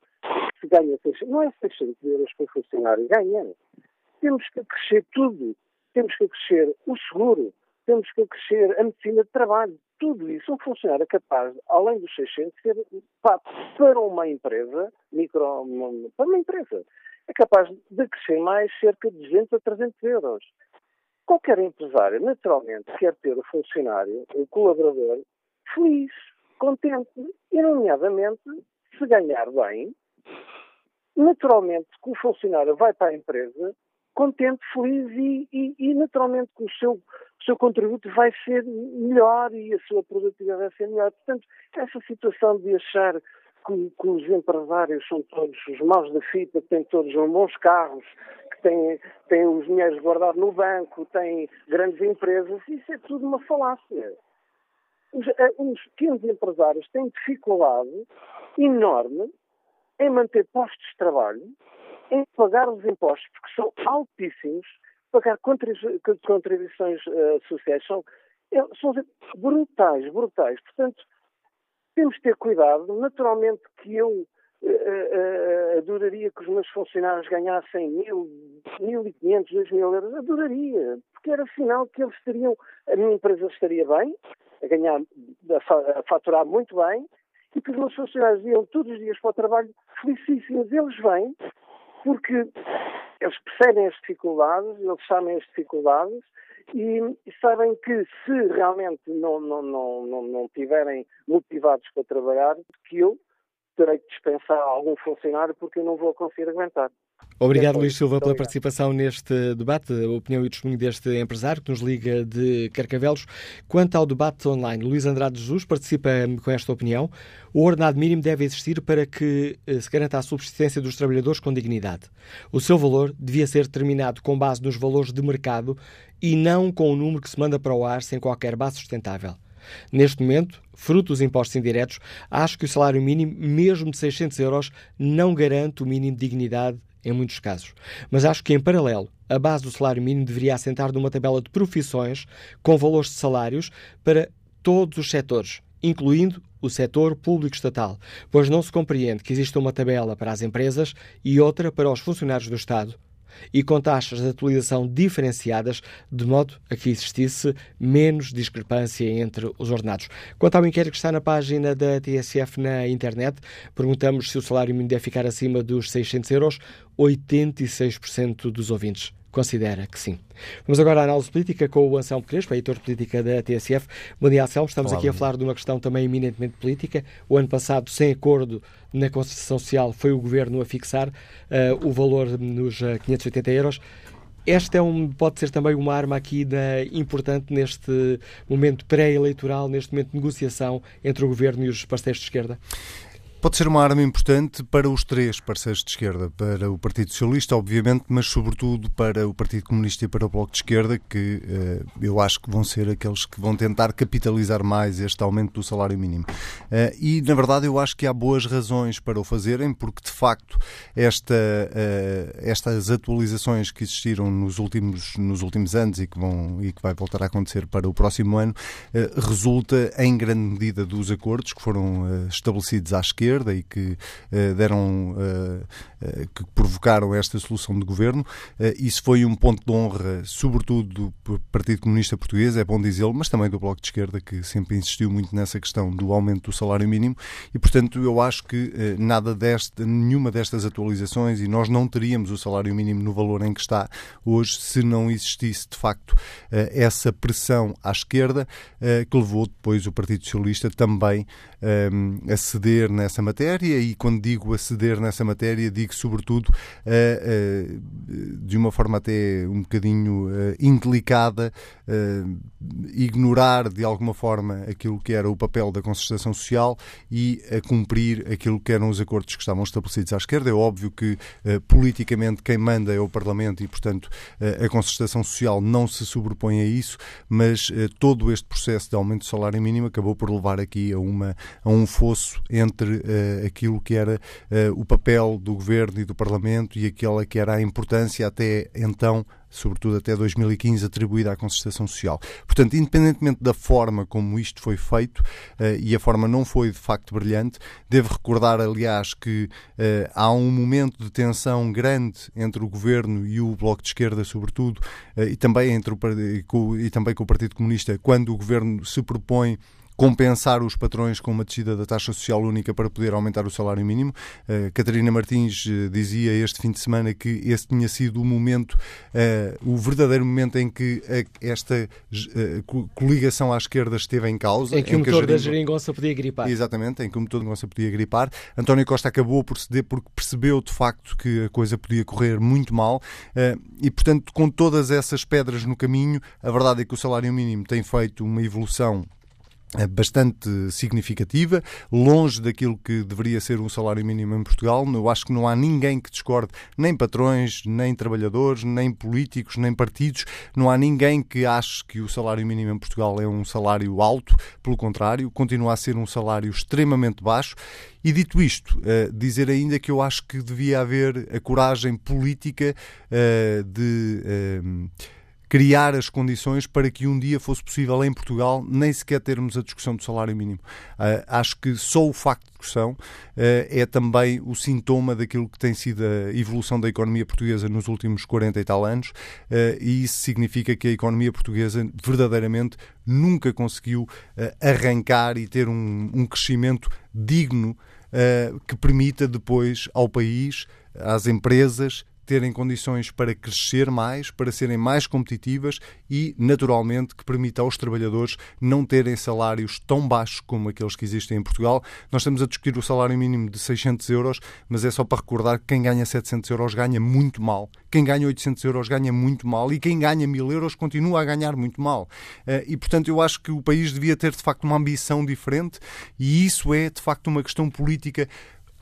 que ganha 600, não é 600 euros que o funcionário ganha. Temos que crescer tudo. Temos que crescer o seguro, temos que crescer a medicina de trabalho. Tudo isso, um funcionário é capaz, além dos 600, ser para uma empresa, micro, para uma empresa, é capaz de crescer mais cerca de 200 a 300 euros. Qualquer empresário, naturalmente, quer ter o funcionário, o colaborador, feliz, contente, e, nomeadamente, se ganhar bem, naturalmente que o funcionário vai para a empresa contente, feliz e, e, e naturalmente que o seu, o seu contributo vai ser melhor e a sua produtividade vai ser melhor. Portanto, essa situação de achar que, que os empresários são todos os maus da fita, têm todos bons carros, têm, têm os dinheiros guardados no banco, têm grandes empresas, isso é tudo uma falácia. Os, eh, os pequenos empresários têm dificuldade enorme em manter postos de trabalho, em pagar os impostos, porque são altíssimos, pagar contribuições uh, sociais são, é, são brutais, brutais. Portanto, temos de ter cuidado. Naturalmente que eu uh, uh, adoraria que os meus funcionários ganhassem mil, mil e quinhentos, dois mil euros. Adoraria, porque era sinal que eles teriam, a minha empresa estaria bem, a ganhar, a faturar muito bem, e que os meus funcionários iam todos os dias para o trabalho felicíssimos. Eles vêm porque eles percebem as dificuldades, eles sabem as dificuldades e, e sabem que se realmente não, não, não, não, não tiverem motivados para trabalhar, que eu terei que dispensar algum funcionário porque eu não vou conseguir aguentar. Obrigado, Luís Silva, pela participação neste debate, a opinião e o testemunho deste empresário que nos liga de Carcavelos. Quanto ao debate online, Luís Andrade Jesus participa com esta opinião. O ordenado mínimo deve existir para que eh, se garanta a subsistência dos trabalhadores com dignidade. O seu valor devia ser determinado com base nos valores de mercado e não com o número que se manda para o ar sem qualquer base sustentável. Neste momento, fruto dos impostos indiretos, acho que o salário mínimo, mesmo de 600 euros, não garante o mínimo de dignidade em muitos casos. Mas acho que, em paralelo, a base do salário mínimo deveria assentar numa tabela de profissões com valores de salários para todos os setores, incluindo o setor público-estatal, pois não se compreende que exista uma tabela para as empresas e outra para os funcionários do Estado e com taxas de atualização diferenciadas, de modo a que existisse menos discrepância entre os ordenados. Quanto ao inquérito que está na página da TSF na internet, perguntamos se o salário mínimo deve ficar acima dos 600 euros. 86% dos ouvintes considera que sim. Vamos agora à análise política com o Anselmo Crespo, editor de política da TSF. Bom dia, Anselmo. Estamos Olá, aqui a falar de uma questão também eminentemente política. O ano passado, sem acordo na Constituição Social, foi o Governo a fixar uh, o valor nos uh, eh, 580 euros. Esta é um, pode ser também uma arma aqui da, importante neste momento pré-eleitoral, neste momento de negociação entre o Governo e os parceiros de esquerda? Pode ser uma arma importante para os três parceiros de esquerda, para o Partido Socialista, obviamente, mas sobretudo para o Partido Comunista e para o Bloco de Esquerda, que uh, eu acho que vão ser aqueles que vão tentar capitalizar mais este aumento do salário mínimo. Uh, e, na verdade, eu acho que há boas razões para o fazerem, porque, de facto, esta, uh, estas atualizações que existiram nos últimos, nos últimos anos e que, vão, e que vai voltar a acontecer para o próximo ano, resulta, em grande medida, dos acordos que foram estabelecidos à esquerda esquerda e que uh, deram, uh, uh, que provocaram esta solução de governo. isso foi um ponto de honra, sobretudo do Partido Comunista Português, é bom dizê-lo, mas também do Bloco de Esquerda, que sempre insistiu muito nessa questão do aumento do salário mínimo. E, portanto, eu acho que nada desta, nenhuma destas atualizações, e nós não teríamos o salário mínimo no valor em que está hoje se não existisse, de facto, essa pressão à esquerda que levou depois o Partido Socialista também a ceder nessa matéria e quando digo aceder nessa matéria digo sobretudo uh, uh, de uma forma até um bocadinho uh, indelicada ignorar de alguma forma aquilo que era o papel da concertação social e a cumprir aquilo que eram os acordos que estavam estabelecidos à esquerda. É óbvio que politicamente quem manda é o Parlamento e, portanto, a concertação social não se sobrepõe a isso, mas todo este processo de aumento do salário mínimo acabou por levar aqui a, uma, a um fosso entre uh, aquilo que era uh, o papel do governo e do Parlamento e aquela que era a importância até então sobretudo até 2015, atribuída à concertação social. Portanto, independentemente da forma como isto foi feito, uh, e a forma não foi de facto brilhante, devo recordar, aliás, que uh, há um momento de tensão grande entre o governo e o Bloco de Esquerda, sobretudo, uh, e, também entre o, e também com o Partido Comunista, quando o governo se propõe compensar os patrões com uma descida da taxa social única para poder aumentar o salário mínimo. Uh, Catarina Martins uh, dizia este fim de semana que esse tinha sido o momento, uh, o verdadeiro momento em que esta coligação à esquerda esteve em causa. Em que em o motor que da geringonça podia gripar. Exatamente, em que o motor da geringonça podia gripar. António Costa acabou por ceder porque percebeu de facto que a coisa podia correr muito mal e, portanto, com todas essas pedras no caminho, a verdade é que o salário mínimo tem feito uma evolução bastante significativa, longe daquilo que deveria ser um salário mínimo em Portugal. Eu acho que não há ninguém que discorde, nem patrões, nem trabalhadores, nem políticos, nem partidos. Não há ninguém que ache que o salário mínimo em Portugal é um salário alto. Pelo contrário, continua a ser um salário extremamente baixo. E dito isto, uh, dizer ainda que eu acho que devia haver a coragem política uh, de. Criar as condições para que um dia fosse possível em Portugal nem sequer termos a discussão do salário mínimo. Uh, acho que só o facto de discussão uh, é também o sintoma daquilo que tem sido a evolução da economia portuguesa nos últimos 40 e tal anos, uh, e isso significa que a economia portuguesa verdadeiramente nunca conseguiu arrancar e ter um, um crescimento digno que permita depois ao país, às empresas, terem condições para crescer mais, para serem mais competitivas e, naturalmente, que permita aos trabalhadores não terem salários tão baixos como aqueles que existem em Portugal. Nós estamos a discutir o salário mínimo de 600 euros, mas é só para recordar que quem ganha 700 euros ganha muito mal, quem ganha 800 euros ganha muito mal e quem ganha 1000 euros continua a ganhar muito mal. Eh, e, portanto, eu acho que o país devia ter, de facto, uma ambição diferente e isso é, de facto, uma questão política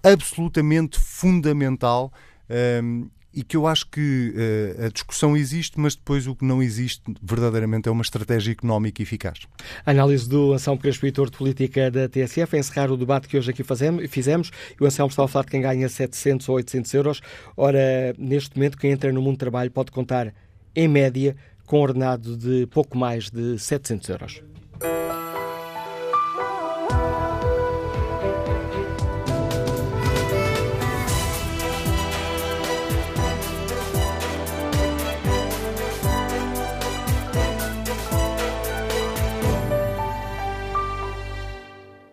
absolutamente fundamental ehm, e que eu acho que uh, a discussão existe, mas depois o que não existe verdadeiramente é uma estratégia económica eficaz. Análise do Anselmo Crespo, editor de política da TSF, a encerrar o debate que hoje aqui fazemos, fizemos, o Anselmo estava a falar de quem ganha 700 ou 800 euros. Ora, neste momento, quem entra no mundo do trabalho pode contar, em média, com um ordenado de pouco mais de 700 euros.